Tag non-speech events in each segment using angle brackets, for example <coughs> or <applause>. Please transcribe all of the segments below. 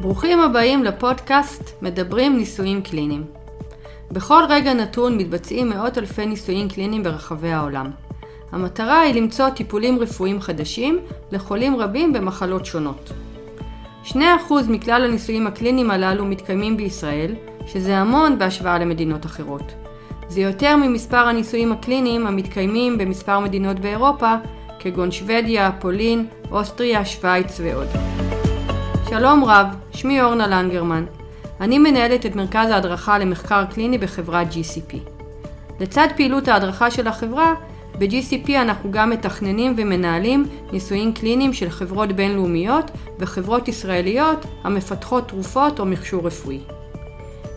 ברוכים הבאים לפודקאסט מדברים ניסויים קליניים. בכל רגע נתון מתבצעים מאות אלפי ניסויים קליניים ברחבי העולם. המטרה היא למצוא טיפולים רפואיים חדשים לחולים רבים במחלות שונות. 2% מכלל הניסויים הקליניים הללו מתקיימים בישראל, שזה המון בהשוואה למדינות אחרות. זה יותר ממספר הניסויים הקליניים המתקיימים במספר מדינות באירופה, כגון שוודיה, פולין, אוסטריה, שווייץ ועוד. שלום רב, שמי אורנה לנגרמן. אני מנהלת את מרכז ההדרכה למחקר קליני בחברת GCP. לצד פעילות ההדרכה של החברה, ב-GCP אנחנו גם מתכננים ומנהלים ניסויים קליניים של חברות בינלאומיות וחברות ישראליות המפתחות תרופות או מכשור רפואי.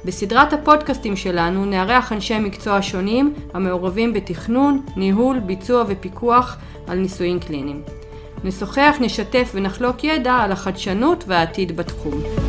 בסדרת הפודקאסטים שלנו נארח אנשי מקצוע שונים המעורבים בתכנון, ניהול, ביצוע ופיקוח על ניסויים קליניים. נשוחח, נשתף ונחלוק ידע על החדשנות והעתיד בתחום.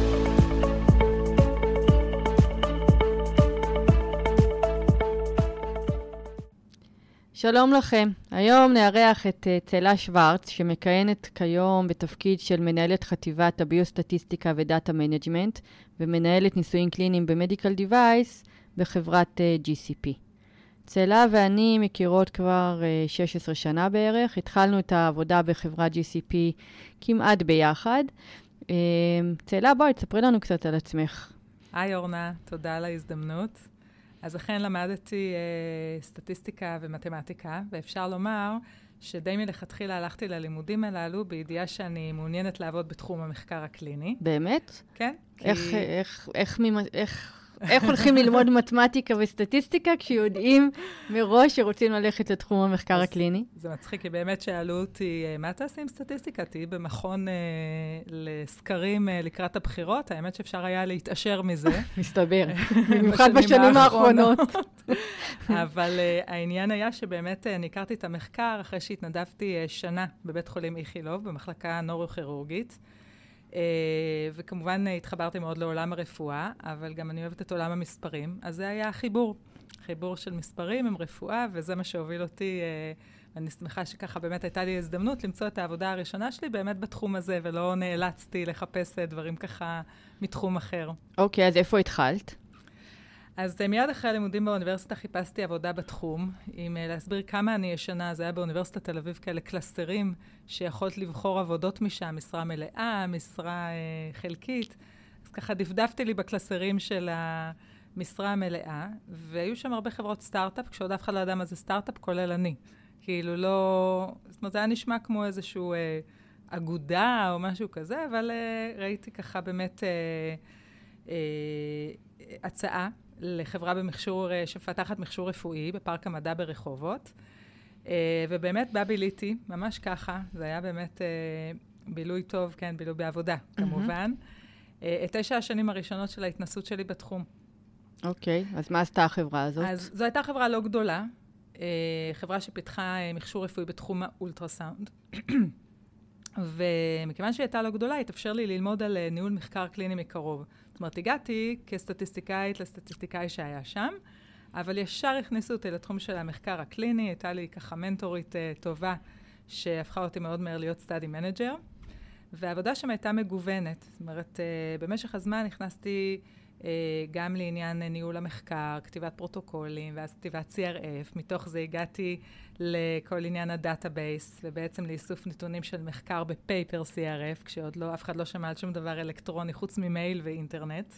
שלום לכם. היום נארח את uh, צלה שוורץ, שמכהנת כיום בתפקיד של מנהלת חטיבת הביוסטטיסטיקה ו data management, ומנהלת ניסויים קליניים ב medical device בחברת uh, GCP. צלה ואני מכירות כבר uh, 16 שנה בערך. התחלנו את העבודה בחברת GCP כמעט ביחד. צלה, בואי, תספרי לנו קצת על עצמך. היי אורנה, תודה על ההזדמנות. אז אכן למדתי אה, סטטיסטיקה ומתמטיקה, ואפשר לומר שדי מלכתחילה הלכתי ללימודים הללו בידיעה שאני מעוניינת לעבוד בתחום המחקר הקליני. באמת? כן. איך, כי... איך, איך, איך, איך איך הולכים ללמוד מתמטיקה וסטטיסטיקה כשיודעים מראש שרוצים ללכת לתחום המחקר הקליני? זה מצחיק, כי באמת שאלו אותי, אה, מה תעשי עם סטטיסטיקה? תהיי במכון אה, לסקרים אה, לקראת הבחירות? האמת שאפשר היה להתעשר מזה. <laughs> מסתבר, במיוחד בשנים האחרונות. אבל אה, העניין היה שבאמת אה, אני הכרתי את המחקר אחרי שהתנדבתי אה, שנה בבית חולים איכילוב, במחלקה נורו-כירורגית. Uh, וכמובן uh, התחברתי מאוד לעולם הרפואה, אבל גם אני אוהבת את עולם המספרים, אז זה היה החיבור. חיבור של מספרים עם רפואה, וזה מה שהוביל אותי, uh, אני שמחה שככה באמת הייתה לי הזדמנות למצוא את העבודה הראשונה שלי באמת בתחום הזה, ולא נאלצתי לחפש דברים ככה מתחום אחר. אוקיי, okay, אז איפה התחלת? אז מיד אחרי הלימודים באוניברסיטה חיפשתי עבודה בתחום, עם להסביר כמה אני ישנה, זה היה באוניברסיטת תל אביב כאלה קלסטרים, שיכולת לבחור עבודות משם, משרה מלאה, משרה אה, חלקית. אז ככה דפדפתי לי בקלסרים של המשרה המלאה, והיו שם הרבה חברות סטארט-אפ, כשעוד אף אחד לא ידע מה זה סטארט-אפ, כולל אני. כאילו לא... זאת אומרת, זה היה נשמע כמו איזושהי אה, אגודה או משהו כזה, אבל אה, ראיתי ככה באמת אה, אה, הצעה לחברה במכשור, אה, שמפתחת מכשור רפואי בפארק המדע ברחובות. אה, ובאמת בה ביליתי, ממש ככה, זה היה באמת אה, בילוי טוב, כן, בילוי בעבודה, כמובן. את תשע השנים הראשונות של ההתנסות שלי בתחום. אוקיי, okay, אז מה עשתה החברה הזאת? אז זו הייתה חברה לא גדולה, חברה שפיתחה מכשור רפואי בתחום האולטרסאונד. <clears throat> ומכיוון שהיא הייתה לא גדולה, התאפשר לי ללמוד על ניהול מחקר קליני מקרוב. זאת אומרת, הגעתי כסטטיסטיקאית לסטטיסטיקאי שהיה שם, אבל ישר הכניסו אותי לתחום של המחקר הקליני, הייתה לי ככה מנטורית uh, טובה, שהפכה אותי מאוד מהר להיות study manager, והעבודה שם הייתה מגוונת. זאת אומרת, uh, במשך הזמן נכנסתי גם לעניין ניהול המחקר, כתיבת פרוטוקולים, ואז כתיבת CRF. מתוך זה הגעתי לכל עניין ה database, ובעצם לאיסוף נתונים של מחקר ב paper CRF, כשעוד לא, אף אחד לא שמע על שום דבר אלקטרוני חוץ ממייל ואינטרנט.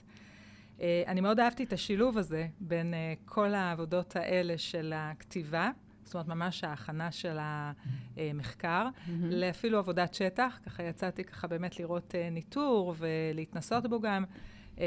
Uh, אני מאוד אהבתי את השילוב הזה בין uh, כל העבודות האלה של הכתיבה, זאת אומרת, ממש ההכנה של המחקר, mm-hmm. לאפילו עבודת שטח, ככה יצאתי ככה באמת לראות uh, ניטור ולהתנסות בו גם. Uh,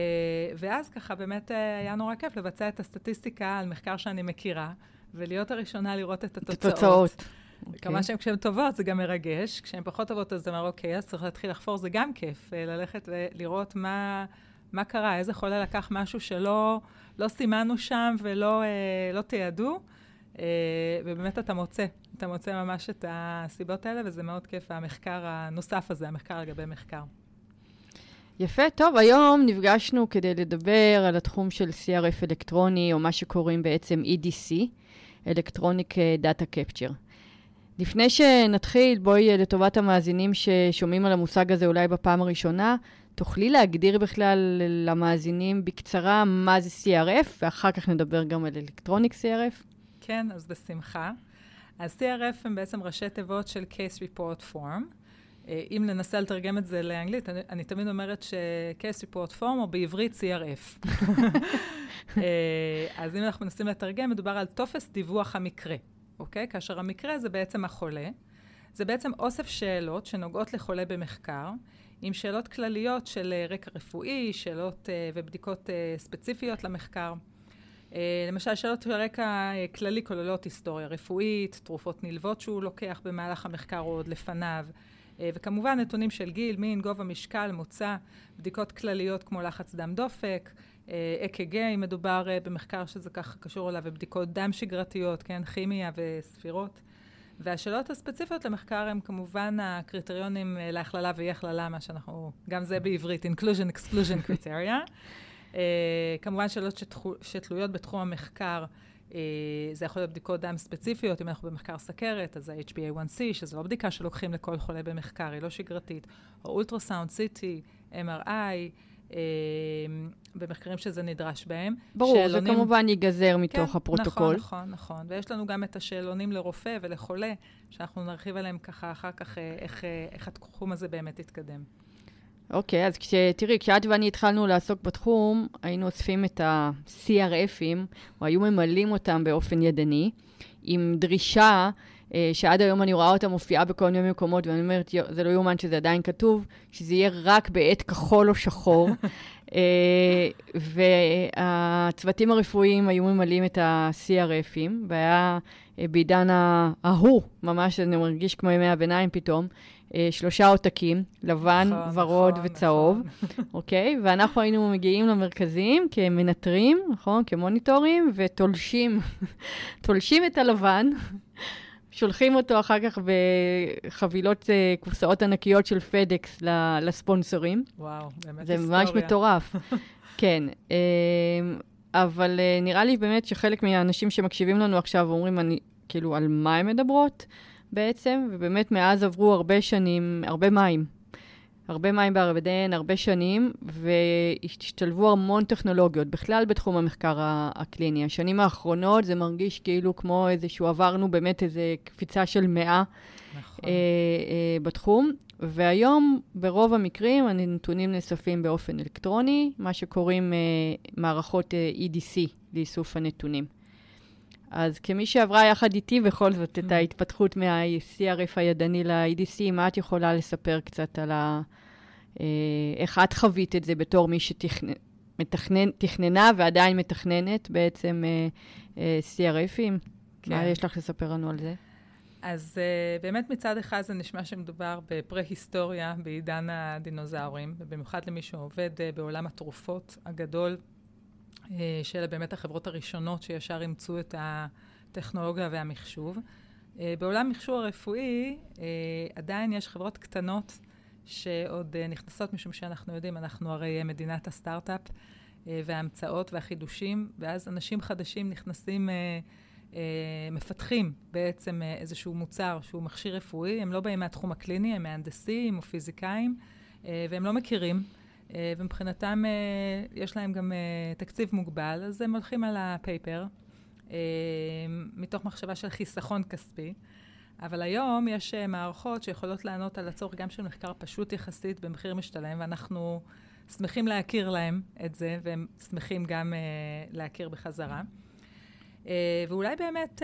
ואז ככה באמת uh, היה נורא כיף לבצע את הסטטיסטיקה על מחקר שאני מכירה, ולהיות הראשונה לראות את התוצאות. את התוצאות. Okay. כמה שהן כשהן טובות זה גם מרגש, כשהן פחות טובות אז זה אומר, אוקיי, אז צריך להתחיל לחפור, זה גם כיף, ללכת ולראות מה... מה קרה, איזה חולה לקח משהו שלא לא סימנו שם ולא אה, לא תיעדו, אה, ובאמת אתה מוצא, אתה מוצא ממש את הסיבות האלה, וזה מאוד כיף, המחקר הנוסף הזה, המחקר לגבי מחקר. יפה, טוב, היום נפגשנו כדי לדבר על התחום של CRF אלקטרוני, או מה שקוראים בעצם EDC, Electronic Data Capture. לפני שנתחיל, בואי לטובת המאזינים ששומעים על המושג הזה אולי בפעם הראשונה, תוכלי להגדיר בכלל למאזינים בקצרה מה זה CRF, ואחר כך נדבר גם על אלקטרוניק CRF? כן, אז בשמחה. אז CRF הם בעצם ראשי תיבות של Case Report Form. אה, אם ננסה לתרגם את זה לאנגלית, אני, אני תמיד אומרת ש-Case Report Form, או בעברית CRF. <laughs> אה, אז אם אנחנו מנסים לתרגם, מדובר על טופס דיווח המקרה, אוקיי? כאשר המקרה זה בעצם החולה. זה בעצם אוסף שאלות שנוגעות לחולה במחקר, עם שאלות כלליות של אה, רקע רפואי, שאלות ובדיקות ספציפיות למחקר. למשל, שאלות רקע כללי כוללות היסטוריה רפואית, תרופות נלוות שהוא לוקח במהלך המחקר או עוד לפניו, וכמובן נתונים של גיל, מין, גובה, משקל, מוצא, בדיקות כלליות כמו לחץ דם דופק, אק"ג, אם מדובר אה, במחקר שזה ככה קשור אליו, ובדיקות דם שגרתיות, כן, כימיה וספירות. והשאלות הספציפיות למחקר הם כמובן הקריטריונים אה, להכללה ואי הכללה, מה שאנחנו, גם זה בעברית, inclusion exclusion <laughs> criteria. uh, כמובן שאלות שתחו, שתלויות בתחום המחקר, אה, זה יכול להיות בדיקות דם ספציפיות, אם אנחנו במחקר סכרת, אז ה-HbA1c, שזו לא בדיקה שלוקחים לכל חולה במחקר, היא לא שגרתית, או אולטרסאונד, CT, MRI, אה, במחקרים שזה נדרש בהם. ברור, שאלונים... זה כמובן ייגזר מתוך כן, הפרוטוקול. נכון, נכון, נכון. ויש לנו גם את השאלונים לרופא ולחולה, שאנחנו נרחיב עליהם ככה אחר כך, אה, איך, איך התחום הזה באמת יתקדם. אוקיי, אז תראי, כשאת ואני התחלנו לעסוק בתחום, היינו אוספים את ה-CRFים, או היו ממלאים אותם באופן ידני, עם דרישה אה, שעד היום אני רואה אותה מופיעה בכל מיני מקומות, ואני אומרת, זה לא יאומן שזה עדיין כתוב, שזה יהיה רק בעת כחול או שחור. <laughs> אה, והצוותים הרפואיים היו ממלאים את ה-CRFים, והיה אה, בעידן ההוא, ממש אני מרגיש כמו ימי הביניים פתאום, שלושה עותקים, לבן, נכון, ורוד נכון, וצהוב, נכון. <laughs> אוקיי? ואנחנו היינו מגיעים למרכזים כמנטרים, נכון? כמוניטורים, ותולשים, <laughs> תולשים את הלבן. שולחים אותו אחר כך בחבילות, uh, קופסאות ענקיות של פדקס לספונסרים. וואו, באמת זה היסטוריה. זה ממש מטורף. <laughs> כן, uh, אבל uh, נראה לי באמת שחלק מהאנשים שמקשיבים לנו עכשיו אומרים, אני, כאילו, על מה הן מדברות? בעצם, ובאמת מאז עברו הרבה שנים, הרבה מים. הרבה מים בערבדיהן, הרבה שנים, והשתלבו המון טכנולוגיות, בכלל בתחום המחקר הקליני. השנים האחרונות זה מרגיש כאילו כמו איזשהו, עברנו באמת איזו קפיצה של מאה נכון. אה, אה, בתחום. והיום, ברוב המקרים, הנתונים נאספים באופן אלקטרוני, מה שקוראים אה, מערכות אה, EDC לאיסוף הנתונים. אז כמי שעברה יחד איתי בכל זאת את mm. ההתפתחות מה-CRF הידני ל-EDC, מה את יכולה לספר קצת על ה... אה, איך את חווית את זה בתור מי שתכננה ועדיין מתכננת בעצם אה, אה, CRFים? כן. מה יש לך לספר לנו על זה? אז uh, באמת מצד אחד זה נשמע שמדובר בפרה-היסטוריה בעידן הדינוזאורים, ובמיוחד למי שעובד uh, בעולם התרופות הגדול, שאלה באמת החברות הראשונות שישר אימצו את הטכנולוגיה והמחשוב. אה, בעולם המחשוב הרפואי אה, עדיין יש חברות קטנות שעוד נכנסות, משום שאנחנו יודעים, אנחנו הרי מדינת הסטארט-אפ וההמצאות והחידושים, ואז אנשים חדשים נכנסים, מפתחים בעצם איזשהו מוצר שהוא מכשיר רפואי, הם לא באים מהתחום הקליני, הם מהנדסים או פיזיקאים, והם לא מכירים. אה, ומבחינתם אה, יש להם גם אה, תקציב מוגבל, אז הם הולכים על הפייפר, מתוך מחשבה של חיסכון כספי. אבל היום יש מערכות שיכולות לענות על הצורך גם של מחקר פשוט יחסית במחיר משתלם, ואנחנו שמחים להכיר להם את זה, והם שמחים גם להכיר בחזרה. ואולי באמת,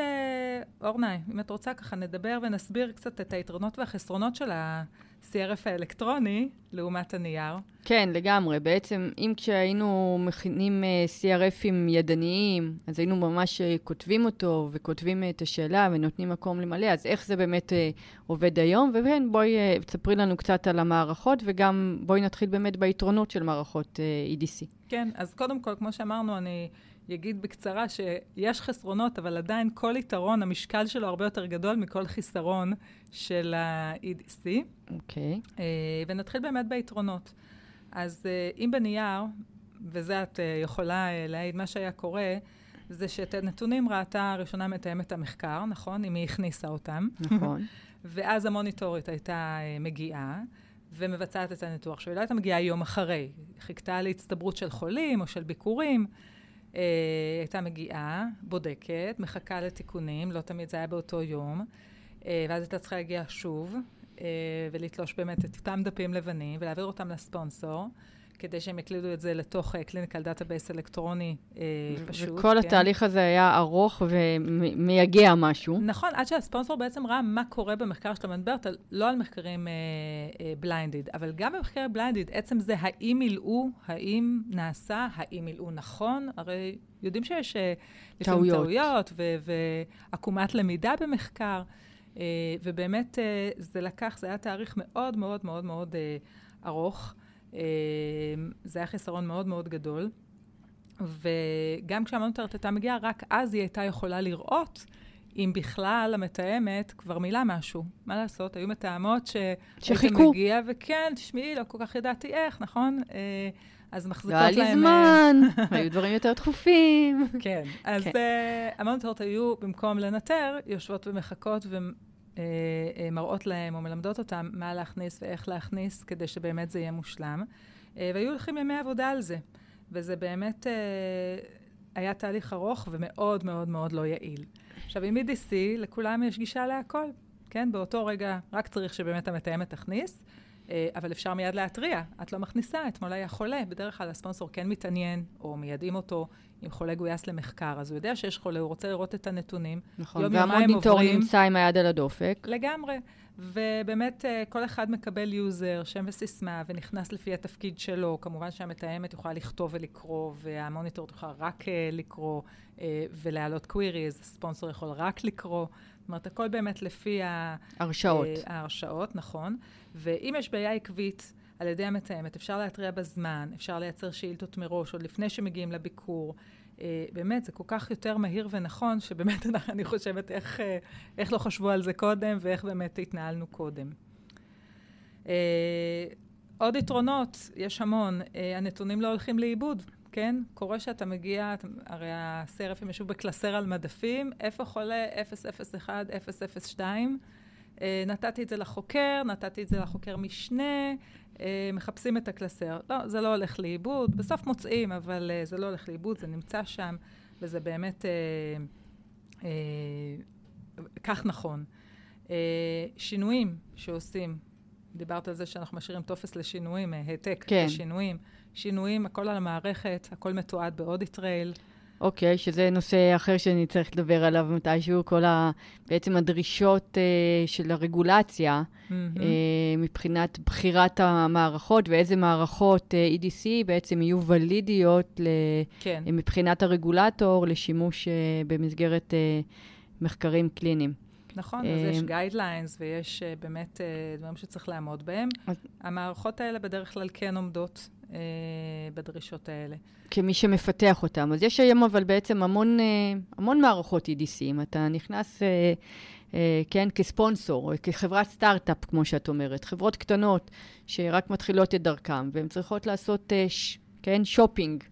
אורנה, אם את רוצה ככה נדבר ונסביר קצת את היתרונות והחסרונות של ה... CRF האלקטרוני לעומת הנייר. כן, לגמרי. בעצם, אם כשהיינו מכינים CRFים ידניים, אז היינו ממש uh, כותבים אותו וכותבים uh, את השאלה ונותנים מקום למלא, אז איך זה באמת עובד היום? וכן, בואי תספרי לנו קצת על המערכות, וגם בואי נתחיל באמת ביתרונות של מערכות EDC. כן, אז קודם כל, כמו שאמרנו, אני... אגיד בקצרה שיש חסרונות, אבל עדיין כל יתרון, המשקל שלו הרבה יותר גדול מכל חיסרון של ה-EDC. אוקיי. Okay. Uh, ונתחיל באמת ביתרונות. אז uh, אם בנייר, וזה את uh, יכולה להעיד, מה שהיה קורה, זה שאת הנתונים ראתה ראשונה מתאמת המחקר, נכון? אם היא הכניסה אותם. נכון. <laughs> ואז המוניטורית הייתה אה, מגיעה. ומבצעת את הניתוח. היא לא הייתה מגיעה יום אחרי, חיכתה להצטברות של חולים או של ביקורים. אה, הייתה מגיעה, בודקת, מחכה לתיקונים, לא תמיד זה היה באותו יום, אה, ואז הייתה צריכה להגיע שוב, אה, ולתלוש באמת את אותם דפים לבנים, ולהעביר אותם לספונסור. כדי שהם יקלידו את זה לתוך clinical database אלקטרוני אה, פשוט. וכל כן. התהליך הזה היה ארוך ומייגע משהו. נכון, עד שהספונסור בעצם ראה מה קורה במחקר שאתה מדברת, לא על מחקרים blinded, אה, אה, אבל גם במחקרי blinded, עצם זה האם מילאו, האם נעשה, האם מילאו נכון, הרי יודעים שיש אה, טעויות, טעויות ועקומת למידה במחקר. Uh, ובאמת uh, זה לקח, זה היה תאריך מאוד מאוד מאוד מאוד uh, ארוך. אמ, זה היה חיסרון מאוד מאוד גדול. וגם כשהמונטרט הייתה מגיעה, רק אז היא הייתה יכולה לראות אם בכלל המתאמת כבר מילאה משהו. מה לעשות? היו מתאמות ש... שחיכו. מגיע, וכן, תשמעי, לא כל כך ידעתי איך, נכון? אה, אז מחזיקות להם... לא היה לי זמן, <laughs> היו דברים יותר דחופים. כן, אז כן. Uh, היו, במקום לנטר, יושבות ומחכות אה, אה, מראות להם או מלמדות אותם מה להכניס ואיך להכניס, כדי שבאמת זה יהיה מושלם. אה, והיו הולכים ימי עבודה על זה. וזה באמת היה תהליך ארוך ומאוד מאוד מאוד לא יעיל. עכשיו, עם EDC, לכולם יש גישה להכל, כן? באותו רגע רק צריך שבאמת המתאמת תכניס, אבל אפשר מיד להתריע. את לא מכניסה, אתמול היה חולה. בדרך כלל הספונסור כן מתעניין, או מיידעים אותו, אם חולה גויס למחקר, אז הוא יודע שיש חולה, הוא רוצה לראות את הנתונים. נכון, והמוניטור נמצא עם היד על הדופק. לגמרי. ובאמת, אה, כל אחד מקבל user, שם וסיסמה, ונכנס לפי התפקיד שלו. כמובן שהמתאמת יכולה לכתוב ולקרוא, והמוניטור תוכל רק אה, לקרוא אה, ולהעלות queries, הספונסור יכול רק לקרוא. זאת אומרת, הכל באמת לפי ההרשאות. ההרשאות, נכון. ואם יש בעיה עקבית, על ידי המתאמת, אפשר להתריע בזמן, אפשר לייצר שאילתות מראש, עוד לפני שמגיעים לביקור. אה, באמת, זה כל כך יותר מהיר ונכון, שבאמת <laughs> אני חושבת איך, אה, איך לא חשבו על זה קודם ואיך באמת התנהלנו קודם. אה, עוד יתרונות, יש המון, אה, הנתונים לא הולכים לאיבוד, כן? קורה שאתה מגיע, אתה, הרי הסרפים ישבו בקלסר על מדפים, איפה חולה 001, 002, אה, נתתי את זה לחוקר, נתתי את זה לחוקר משנה, אה, מחפשים את הקלסר. לא, זה לא הולך לאיבוד. בסוף מוצאים, אבל אה, זה לא הולך לאיבוד, זה נמצא שם, וזה באמת כך נכון. שינויים שעושים, דיברת על זה שאנחנו משאירים טופס לשינויים, העתק כן. לשינויים. שינויים, הכל על המערכת, הכל מתועד ב audit trail. אוקיי, okay, שזה נושא אחר שאני צריך לדבר עליו מתישהו, כל ה... בעצם הדרישות uh, של הרגולציה, mm-hmm. uh, מבחינת בחירת המערכות ואיזה מערכות uh, EDC בעצם יהיו ולידיות ל... כן. מבחינת הרגולטור לשימוש uh, במסגרת uh, מחקרים קליניים. נכון, אז יש guidelines ויש באמת דברים שצריך לעמוד בהם. המערכות האלה בדרך כלל כן עומדות אה, בדרישות האלה. כמי שמפתח אותם. אז יש היום אבל בעצם המון, אה, המון מערכות EDC. אם אתה נכנס, אה, אה, כן, כספונסור, או כחברת סטארט-אפ, כמו שאת אומרת, חברות קטנות שרק מתחילות את דרכם, והן צריכות לעשות, אה, ש, כן, שופינג.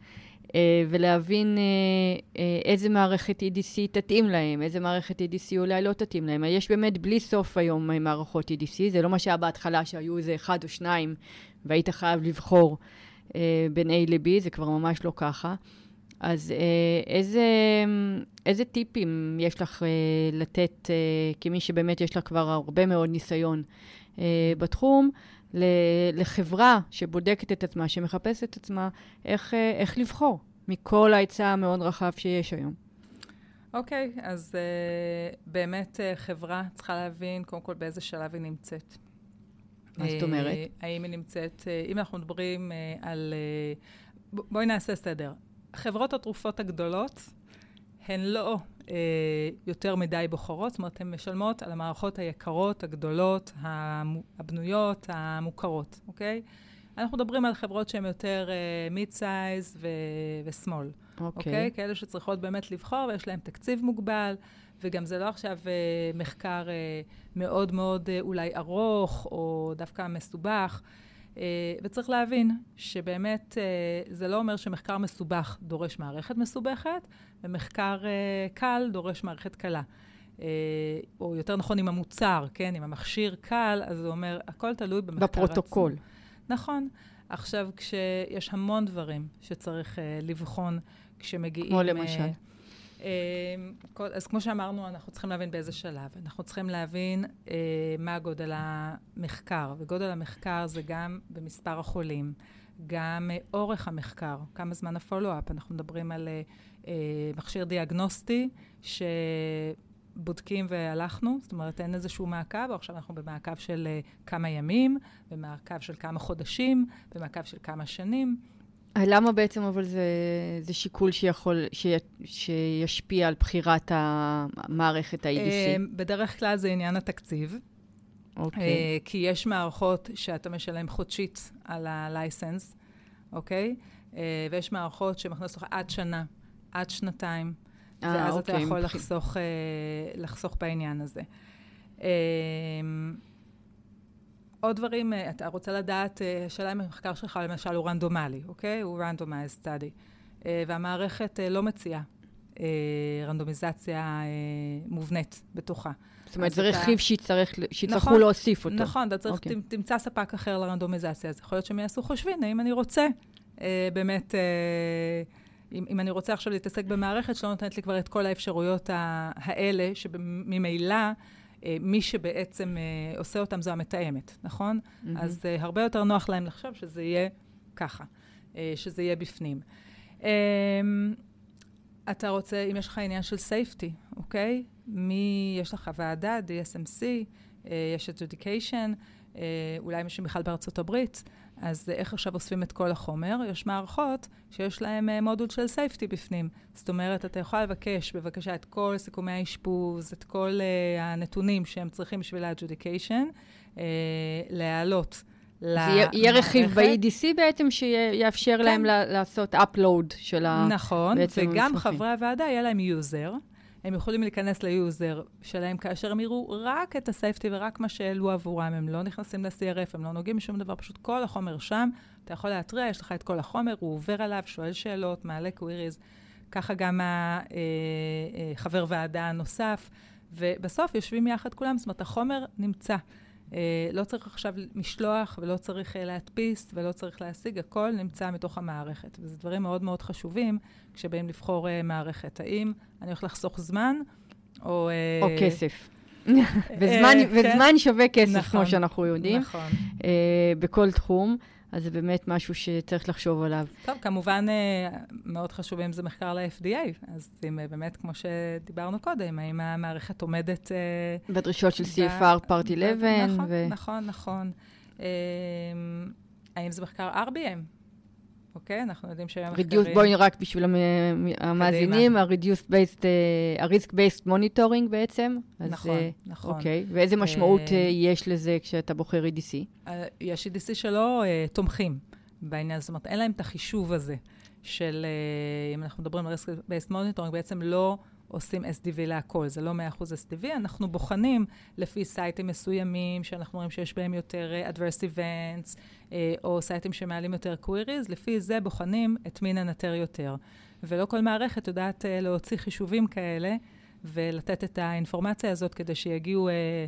Uh, ולהבין uh, uh, איזה מערכת EDC תתאים להם, איזה מערכת EDC אולי לא תתאים להם. יש באמת בלי סוף היום מערכות EDC, זה לא מה שהיה בהתחלה, שהיו איזה אחד או שניים, והיית חייב לבחור אה, בין A ל-B, זה כבר ממש לא ככה. אז אה, איזה, איזה טיפים יש לך אה, לתת, אה, כמי שבאמת יש לה כבר הרבה מאוד ניסיון אה, בתחום, לחברה שבודקת את עצמה, שמחפשת את עצמה, איך, אה, איך לבחור מכל ההיצע המאוד רחב שיש היום? אוקיי, okay, אז uh, באמת uh, חברה צריכה להבין קודם כל באיזה שלב היא נמצאת. מה זאת אומרת? האם היא נמצאת, אם אנחנו מדברים על... בואי נעשה סדר. חברות התרופות הגדולות הן לא אה, יותר מדי בוחרות, זאת אומרת, הן משלמות על המערכות היקרות, הגדולות, הבנויות, המוכרות, אוקיי? אנחנו מדברים על חברות שהן יותר מיד uh, סייז ושמאל, אוקיי? אוקיי? כאלה שצריכות באמת לבחור ויש להן תקציב מוגבל, וגם זה לא עכשיו uh, מחקר uh, מאוד מאוד uh, אולי ארוך, או דווקא מסובך. וצריך להבין שבאמת זה לא אומר שמחקר מסובך דורש מערכת מסובכת, ומחקר קל דורש מערכת קלה. או יותר נכון, עם המוצר, כן? אם המכשיר קל, אז זה אומר, הכל תלוי במחקר בפרוטוקול. עצמו. נכון. עכשיו, כשיש המון דברים שצריך uh, לבחון כשמגיעים... כמו למשל? Uh, uh, אז כמו שאמרנו, אנחנו צריכים להבין באיזה שלב. אנחנו צריכים להבין uh, מה גודל המחקר, וגודל המחקר זה גם במספר החולים, גם uh, אורך המחקר, כמה זמן הפולו-אפ. אנחנו מדברים על uh, uh, מכשיר דיאגנוסטי, ש... בודקים והלכנו, זאת אומרת, אין איזשהו מעקב, או עכשיו אנחנו במעקב של uh, כמה ימים, במעקב של כמה חודשים, במעקב של כמה שנים. למה בעצם אבל זה, זה שיקול שיכול, ש, שישפיע על בחירת המערכת ה-EDC? אה, בדרך כלל זה עניין התקציב. אוקיי. Okay. אה, כי יש מערכות שאתה משלם חודשית על ה-license, אוקיי? Okay? ויש מערכות שמכניסות לך עד שנה, עד שנתיים. אה, ואז אוקיי, אתה יכול מבח... לחסוך, אה, לחסוך בעניין הזה. אה, עוד דברים, אתה רוצה לדעת, השאלה אם המחקר שלך למשל הוא רנדומלי, אוקיי? הוא randomized study. אה, והמערכת לא מציעה רנדומיזציה מובנית בתוכה. זאת אומרת, זה רכיב שיצטרכו נכון, להוסיף אותו. נכון, אתה צריך, okay. אוקיי. תמצא ספק אחר לרנדומיזציה. אז יכול להיות שהם יעשו חושבים, האם אני רוצה באמת... אם, אם אני רוצה עכשיו להתעסק במערכת שלא נותנת לי כבר את כל האפשרויות האלה, שממילא אה, מי שבעצם אה, עושה אותם זו המתאמת, נכון? Mm-hmm. אז אה, הרבה יותר נוח להם לחשוב שזה יהיה ככה, שזה יהיה בפנים. אמ, אתה רוצה, אם יש לך עניין של safety, אוקיי? מי, יש לך ועדה, DSMC, יש adjudication, אולי מישהו בכלל בארצות הברית. אז איך עכשיו אוספים את כל החומר? יש מערכות שיש להן אה, מודול של safety בפנים. זאת אומרת, אתה יכול לבקש בבקשה את כל סיכומי האשפוז, את כל uh, הנתונים שהם צריכים בשביל ה adjudication, uh, להעלות. זה יהיה רכיב ב-EDC בעצם שיאפשר כן. להם לעשות upload של ה... נכון, וגם מסמכים. חברי הוועדה יהיה להם user. הם יכולים להיכנס ל user שלהם כאשר הם יראו רק את ה safety ורק מה שהעלו עבורם. הם לא נכנסים ל-CRF, הם לא נוגעים בשום דבר, פשוט כל החומר שם. אתה יכול להתריע, יש לך את כל החומר, הוא עובר עליו, שואל שאלות, מעלה queries. ככה גם החבר אה, אה, ועדה הנוסף. ובסוף יושבים יחד כולם, זאת אומרת, החומר נמצא. אה, לא צריך עכשיו משלוח ולא צריך אה, להדפיס ולא צריך להשיג, הכל נמצא מתוך המערכת. וזה דברים מאוד מאוד חשובים כשבאים לבחור אה, מערכת. האם אני הולך לחסוך זמן, או... או כסף. <laughs> וזמן, כן. וזמן שווה כסף, נכון, כמו שאנחנו יודעים, נכון. בכל תחום. אז זה באמת משהו שצריך לחשוב עליו. טוב, כמובן, אה, מאוד חשוב אם זה מחקר ל-FDA, אז אם אה, באמת, כמו שדיברנו קודם, האם המערכת עומדת... אה, בדרישות של CFR פארט 11. נכון, ו... נכון, נכון. האם זה מחקר RBM? אוקיי? אנחנו יודעים שהיום מחקרים... Reduced, בואי רק בשביל המאזינים, ה-Reduced Based, ה-Risk Based Monitoring בעצם. נכון, אז, נכון. אוקיי, ואיזה משמעות uh, יש לזה כשאתה בוחר EDC? יש EDC שלא uh, תומכים בעניין, זאת אומרת, אין להם את החישוב הזה של, uh, אם אנחנו מדברים על Risk Based Monitoring, בעצם לא... עושים SDV להכל, זה לא 100% SDV, אנחנו בוחנים לפי site ים מסוימים, שאנחנו רואים שיש בהם יותר uh, adverse events, uh, או site ים שמעלים יותר queries, לפי זה בוחנים את מי ננטר יותר. ולא כל מערכת יודעת uh, להוציא חישובים כאלה, ולתת את האינפורמציה הזאת כדי שיגיעו... אה,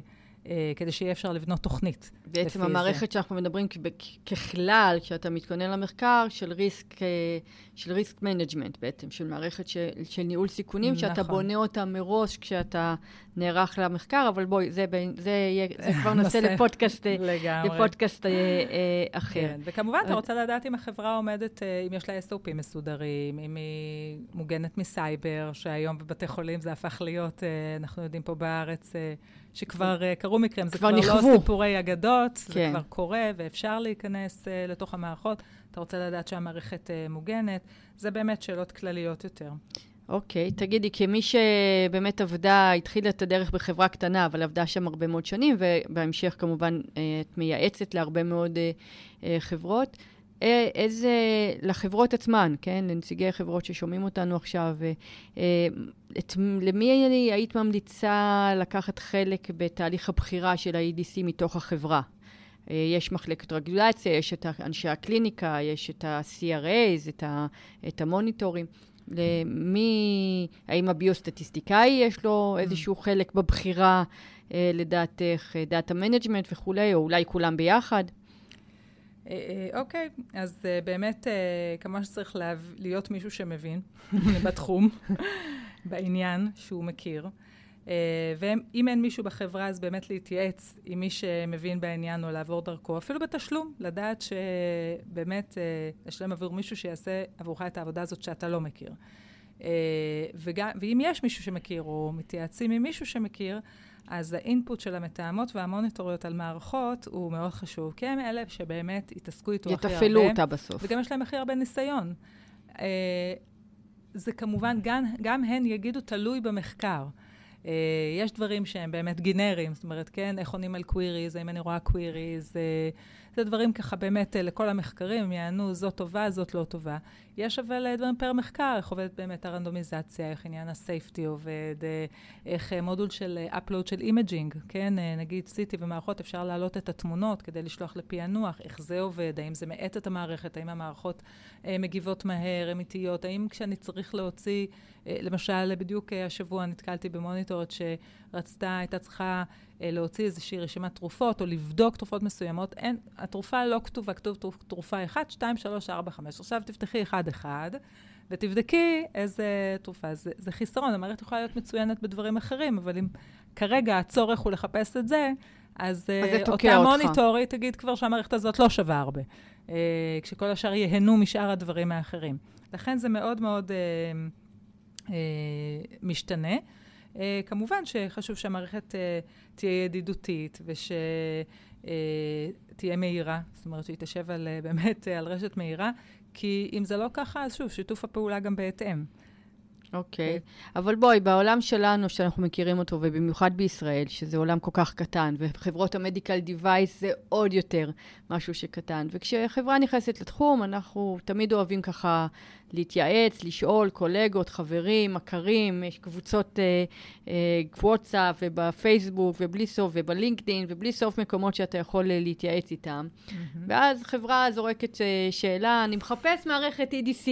כדי שיהיה אפשר לבנות תוכנית. בעצם המערכת זה. שאנחנו מדברים ככלל, כשאתה מתכונן למחקר, של risk, אה, של risk management בעצם, של מערכת של, של ניהול סיכונים, נכון. שאתה בונה אותה מראש כשאתה נערך למחקר, אבל בואי, זה, זה, יהיה, זה כבר <laughs> נושא לפודקאסט, אה, לפודקאסט אה, אה, אחר. כן, וכמובן, אתה רוצה לדעת אם החברה עומדת, אם יש לה SOP מסודרים, אם היא מוגנת מסייבר, שהיום בבתי חולים זה הפך להיות, אנחנו יודעים פה בארץ, שכבר קרו מקרים, זה כבר, כבר לא סיפורי אגדות, כן. זה כבר קורה ואפשר להיכנס לתוך המערכות. אתה רוצה לדעת שהמערכת מוגנת, זה באמת שאלות כלליות יותר. אוקיי, okay, תגידי, כמי שבאמת עבדה, התחילה את הדרך בחברה קטנה, אבל עבדה שם הרבה מאוד שנים, ובהמשך כמובן את מייעצת להרבה מאוד אה, אה, חברות, איזה, לחברות עצמן, כן, לנציגי חברות ששומעים אותנו עכשיו, את, למי היית ממליצה לקחת חלק בתהליך הבחירה של ה-EDC מתוך החברה? יש מחלקת רגולציה, יש את אנשי הקליניקה, יש את ה-CRAs, את, ה, את המוניטורים. למי, האם הביוסטטיסטיקאי יש לו איזשהו חלק בבחירה, לדעתך, data management וכולי, או אולי כולם ביחד? אה, אה, אוקיי, אז אה, באמת, כמובן שצריך להיות מישהו שמבין <laughs> בתחום, בעניין שהוא מכיר. ואם אין מישהו בחברה, אז באמת להתייעץ עם מי שמבין בעניין או לעבור דרכו, אפילו בתשלום, לדעת שבאמת לשלם עבור מישהו שיעשה עבורך את העבודה הזאת שאתה לא מכיר. וגם, ואם יש מישהו שמכיר, או מתייעצים עם מישהו שמכיר, אז האינפוט של המתאמות והמוניטוריות על מערכות הוא מאוד חשוב, כי הם אלה שבאמת יתעסקו איתו הכי הרבה. יתפעלו אותה בסוף. וגם יש להם הכי הרבה ניסיון. אה, זה כמובן, גם, גם הן יגידו תלוי במחקר. Uh, יש דברים שהם באמת גנריים, זאת אומרת, כן, איך עונים על קוויריז, האם אני רואה קוויריז, uh, זה דברים ככה באמת uh, לכל המחקרים, יענו, זאת טובה, זאת לא טובה. יש אבל uh, דברים per מחקר, איך עובדת באמת הרנדומיזציה, איך עניין ה safety עובד, uh, איך uh, מודול של upload של imaging, כן, נגיד CT ומערכות, אפשר להעלות את התמונות כדי לשלוח לפענוח, איך זה עובד, האם זה מאט את המערכת, האם המערכות מגיבות מהר, אמיתיות, האם כשאני צריך להוציא... אה, למשל, בדיוק אה, השבוע נתקלתי במוניטורית שרצתה, הייתה צריכה אה, להוציא איזושהי רשימת תרופות, או לבדוק תרופות מסוימות. אין, התרופה לא כתובה, כתוב תרופה 1, 2, 3, 4, 5. עכשיו תפתחי 1, 1, ותבדקי איזה תרופה. זה, זה חיסרון, המערכת יכולה להיות מצוינת בדברים אחרים, אבל אם כרגע הצורך הוא לחפש את זה, אז, אז אותה מוניטורית תגיד כבר שהמערכת הזאת לא שווה הרבה, כשכל השאר ייהנו משאר הדברים האחרים. לכן זה מאוד מאוד... אה, משתנה. אה, כמובן שחשוב שהמערכת אה, תהיה ידידותית ושתהיה מהירה, זאת אומרת שהיא תשב על, באמת על רשת מהירה, כי אם זה לא ככה, אז שוב, שיתוף הפעולה גם בהתאם. אוקיי, okay. אבל בואי, בעולם שלנו, שאנחנו מכירים אותו, ובמיוחד בישראל, שזה עולם כל כך קטן, וחברות המדיקל דיווייס זה עוד יותר משהו שקטן. וכשחברה נכנסת לתחום, אנחנו תמיד אוהבים ככה להתייעץ, לשאול קולגות, חברים, מכרים, יש קבוצות אה, אה, וואטסאפ ובפייסבוק ובלי סוף ובלינקדאין ובלי סוף מקומות שאתה יכול אה, להתייעץ איתם. Mm-hmm. ואז חברה זורקת אה, שאלה, אני מחפש מערכת EDC.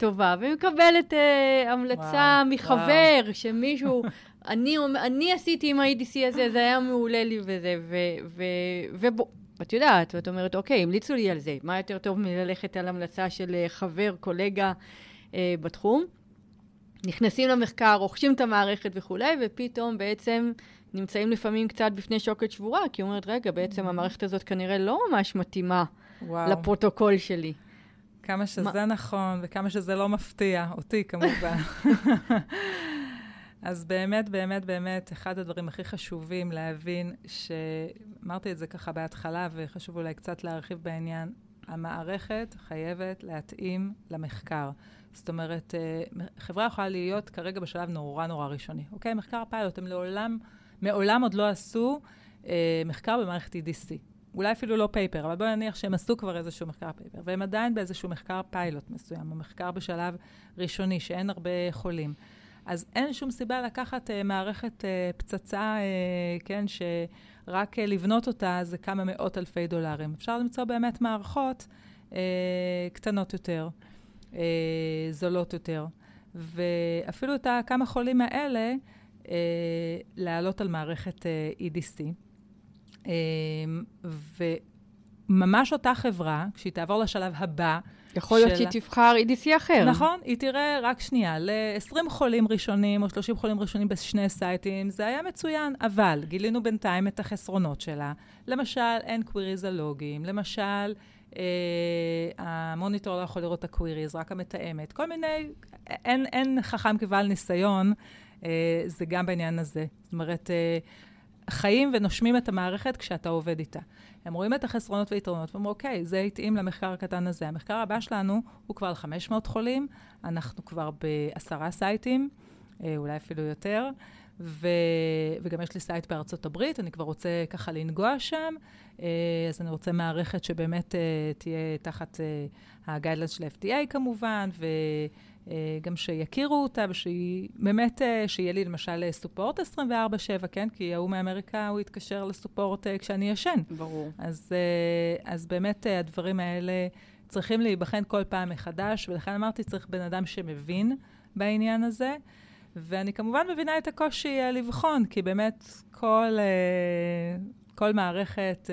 טובה, ומקבלת אה, המלצה וואו, מחבר, וואו. שמישהו, <laughs> אני, אני עשיתי עם ה-EDC הזה, זה היה מעולה לי וזה, ובוא, את יודעת, ואת אומרת, אוקיי, המליצו לי על זה, מה יותר טוב מללכת על המלצה של אה, חבר, קולגה אה, בתחום? נכנסים למחקר, רוכשים את המערכת וכולי, ופתאום בעצם נמצאים לפעמים קצת בפני שוקת שבורה, כי היא אומרת, רגע, בעצם המערכת הזאת כנראה לא ממש מתאימה וואו. לפרוטוקול שלי. כמה שזה מה? נכון, וכמה שזה לא מפתיע, אותי כמובן. <laughs> אז באמת, באמת, באמת, אחד הדברים הכי חשובים להבין, שאמרתי את זה ככה בהתחלה, וחשוב אולי קצת להרחיב בעניין, המערכת חייבת להתאים למחקר. זאת אומרת, אה, חברה יכולה להיות כרגע בשלב נורא נורא ראשוני. אוקיי? מחקר פיילוט, הם לעולם, מעולם עוד לא עשו אה, מחקר במערכת EDC. אולי אפילו לא paper, אבל בואי נניח שהם עשו כבר איזשהו מחקר paper, והם עדיין באיזשהו מחקר פיילוט מסוים, או מחקר בשלב ראשוני, שאין הרבה חולים. אז אין שום סיבה לקחת uh, מערכת uh, פצצה, uh, כן, שרק uh, לבנות אותה זה כמה מאות אלפי דולרים. אפשר למצוא באמת מערכות uh, קטנות יותר, uh, זולות יותר, ואפילו את הכמה חולים האלה, uh, להעלות על מערכת uh, EDC. אמ, וממש אותה חברה, כשהיא תעבור לשלב הבא, יכול להיות שהיא תבחר EDC אחר. נכון, היא תראה, רק שנייה, ל-20 חולים ראשונים או 30 חולים ראשונים בשני סייטים, זה היה מצוין, אבל גילינו בינתיים את החסרונות שלה. למשל, אין קוויריז הלוגיים, למשל, אה, המוניטור לא יכול לראות את ה queries, רק המתאמת, כל מיני, אין, אין חכם כבעל ניסיון, אה, זה גם בעניין הזה. זאת אומרת, אה, חיים ונושמים את המערכת כשאתה עובד איתה. הם רואים את החסרונות והיתרונות ואומרים, אוקיי, זה התאים למחקר הקטן הזה. המחקר הבא שלנו הוא כבר על 500 חולים, אנחנו כבר בעשרה site ים, אה, אולי אפילו יותר, ו... וגם יש לי site בארצות הברית, אני כבר רוצה ככה לנגוע שם, אה, אז אני רוצה מערכת שבאמת אה, תהיה תחת הגיידלנס של ה-FDA כמובן, ו... גם שיכירו אותה, ושהיא באמת, שיהיה לי למשל סופורט 24-7, כן? כי ההוא מאמריקה, הוא יתקשר לסופורט כשאני ישן. ברור. אז, אז באמת הדברים האלה צריכים להיבחן כל פעם מחדש, ולכן אמרתי, צריך בן אדם שמבין בעניין הזה. ואני כמובן מבינה את הקושי לבחון, כי באמת כל, כל מערכת...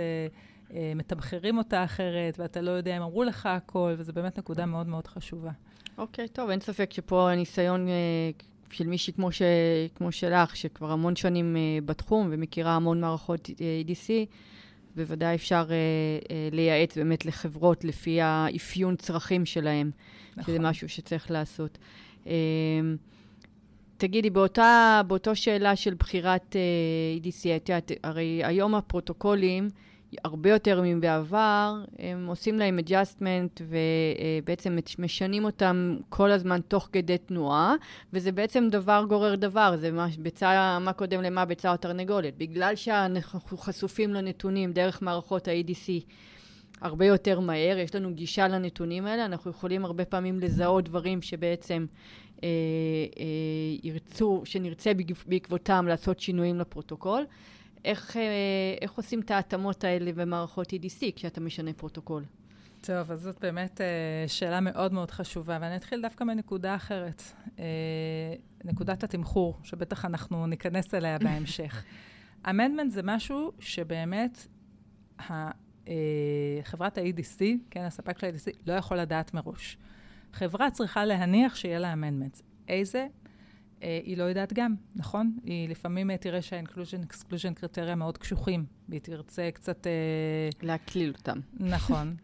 אה, מתמחרים אותה אחרת, ואתה לא יודע אם אמרו לך הכל, וזו באמת נקודה מאוד מאוד חשובה. אוקיי, okay, טוב, אין ספק שפה הניסיון uh, של מישהי כמו, ש... כמו שלך, שכבר המון שנים uh, בתחום ומכירה המון מערכות EDC, בוודאי אפשר uh, uh, לייעץ באמת לחברות לפי האפיון צרכים שלהם, נכון. שזה משהו שצריך לעשות. Uh, תגידי, באותה, באותו שאלה של בחירת uh, EDC, את יודעת, הרי היום הפרוטוקולים, הרבה יותר מבעבר, הם עושים להם adjustment ובעצם משנים אותם כל הזמן תוך כדי תנועה, וזה בעצם דבר גורר דבר, זה מה, ביצה, מה קודם למה ביצה או תרנגולת. בגלל שאנחנו חשופים לנתונים דרך מערכות ה-ADC הרבה יותר מהר, יש לנו גישה לנתונים האלה, אנחנו יכולים הרבה פעמים לזהות דברים שבעצם אה, אה, ירצו, שנרצה בעקבותם לעשות שינויים לפרוטוקול. איך, אה, איך עושים את ההתאמות האלה במערכות EDC כשאתה משנה פרוטוקול? טוב, אז זאת באמת uh, שאלה מאוד מאוד חשובה, ואני אתחיל דווקא מנקודה אחרת, uh, נקודת התמחור, שבטח אנחנו ניכנס אליה <laughs> בהמשך. amendment זה משהו שבאמת ה, uh, חברת ה-EDC, כן, הספק של ה-EDC, לא יכול לדעת מראש. חברה צריכה להניח שיהיה לה אמנדמנט. איזה? אה, היא לא יודעת גם, נכון? היא לפעמים אה, תראה שה-inclusion קריטריה מאוד קשוחים, והיא תרצה קצת... אה, להקליל אותם. נכון.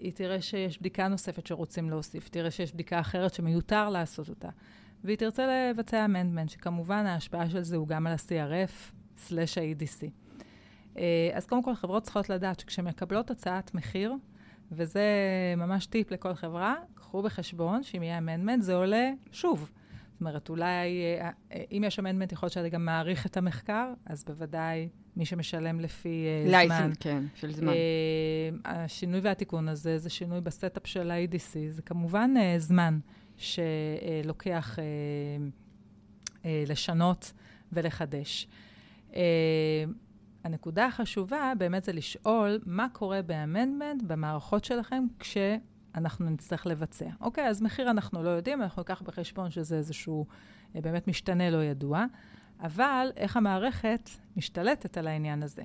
היא תראה שיש בדיקה נוספת שרוצים להוסיף, תראה שיש בדיקה אחרת שמיותר לעשות אותה. והיא תרצה לבצע אמנדמנט, שכמובן ההשפעה של זה הוא גם על ה-CRF/ה-EDC. אז קודם כל, חברות צריכות לדעת שכשמקבלות הצעת מחיר, וזה ממש טיפ לכל חברה, קחו בחשבון שאם יהיה amendment, זה עולה שוב. זאת אומרת, אולי, אה, אה, אם יש amendment, יכול להיות שאתה גם מעריך את המחקר, אז בוודאי מי שמשלם לפי uh, זמן. license, כן, של זמן. השינוי והתיקון הזה, זה שינוי ב setup של ה-EDC, זה כמובן זמן שלוקח לשנות ולחדש. הנקודה החשובה באמת זה לשאול מה קורה באמנדמנט במערכות שלכם כש... אנחנו נצטרך לבצע. אוקיי, אז מחיר אנחנו לא יודעים, אנחנו ניקח בחשבון שזה איזשהו אה, באמת משתנה לא ידוע, אבל איך המערכת משתלטת על העניין הזה.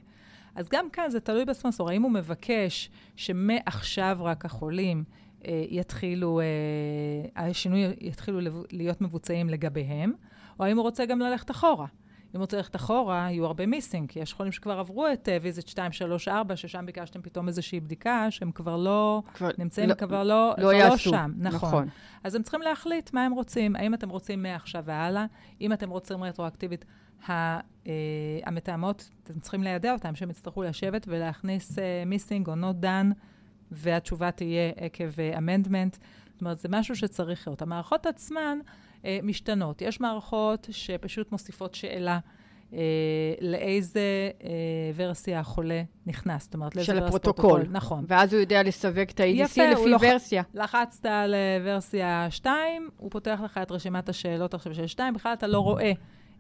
אז גם כאן זה תלוי בספונסור, האם הוא מבקש שמעכשיו רק החולים אה, יתחילו, אה, השינוי יתחילו להיות מבוצעים לגביהם, או האם הוא רוצה גם ללכת אחורה. אם רוצה ללכת אחורה, יהיו הרבה missing, כי יש חולים שכבר עברו את visit 2, 3, 4, ששם ביקשתם פתאום איזושהי בדיקה, שהם כבר לא כבר, נמצאים, לא, כבר לא, לא, כבר לא שם. נכון. נכון. אז הם צריכים להחליט מה הם רוצים. האם אתם רוצים מעכשיו והלאה? אם אתם רוצים רטרואקטיבית, ה, uh, המתאמות, אתם צריכים לידע אותם, שהם יצטרכו לשבת ולהכניס missing או not done, והתשובה תהיה עקב amendment. Uh, זאת אומרת, זה משהו שצריך להיות. המערכות עצמן, אה, משתנות. יש מערכות שפשוט מוסיפות שאלה. אה, לאיזה אה, version החולה נכנס, זאת אומרת, לאיזה version פרוטוקול. נכון. ואז הוא יודע לסווג את ה-EDC לפי לוח... version. לחצת על version 2, הוא פותח לך את רשימת השאלות עכשיו של 2, בכלל אתה לא רואה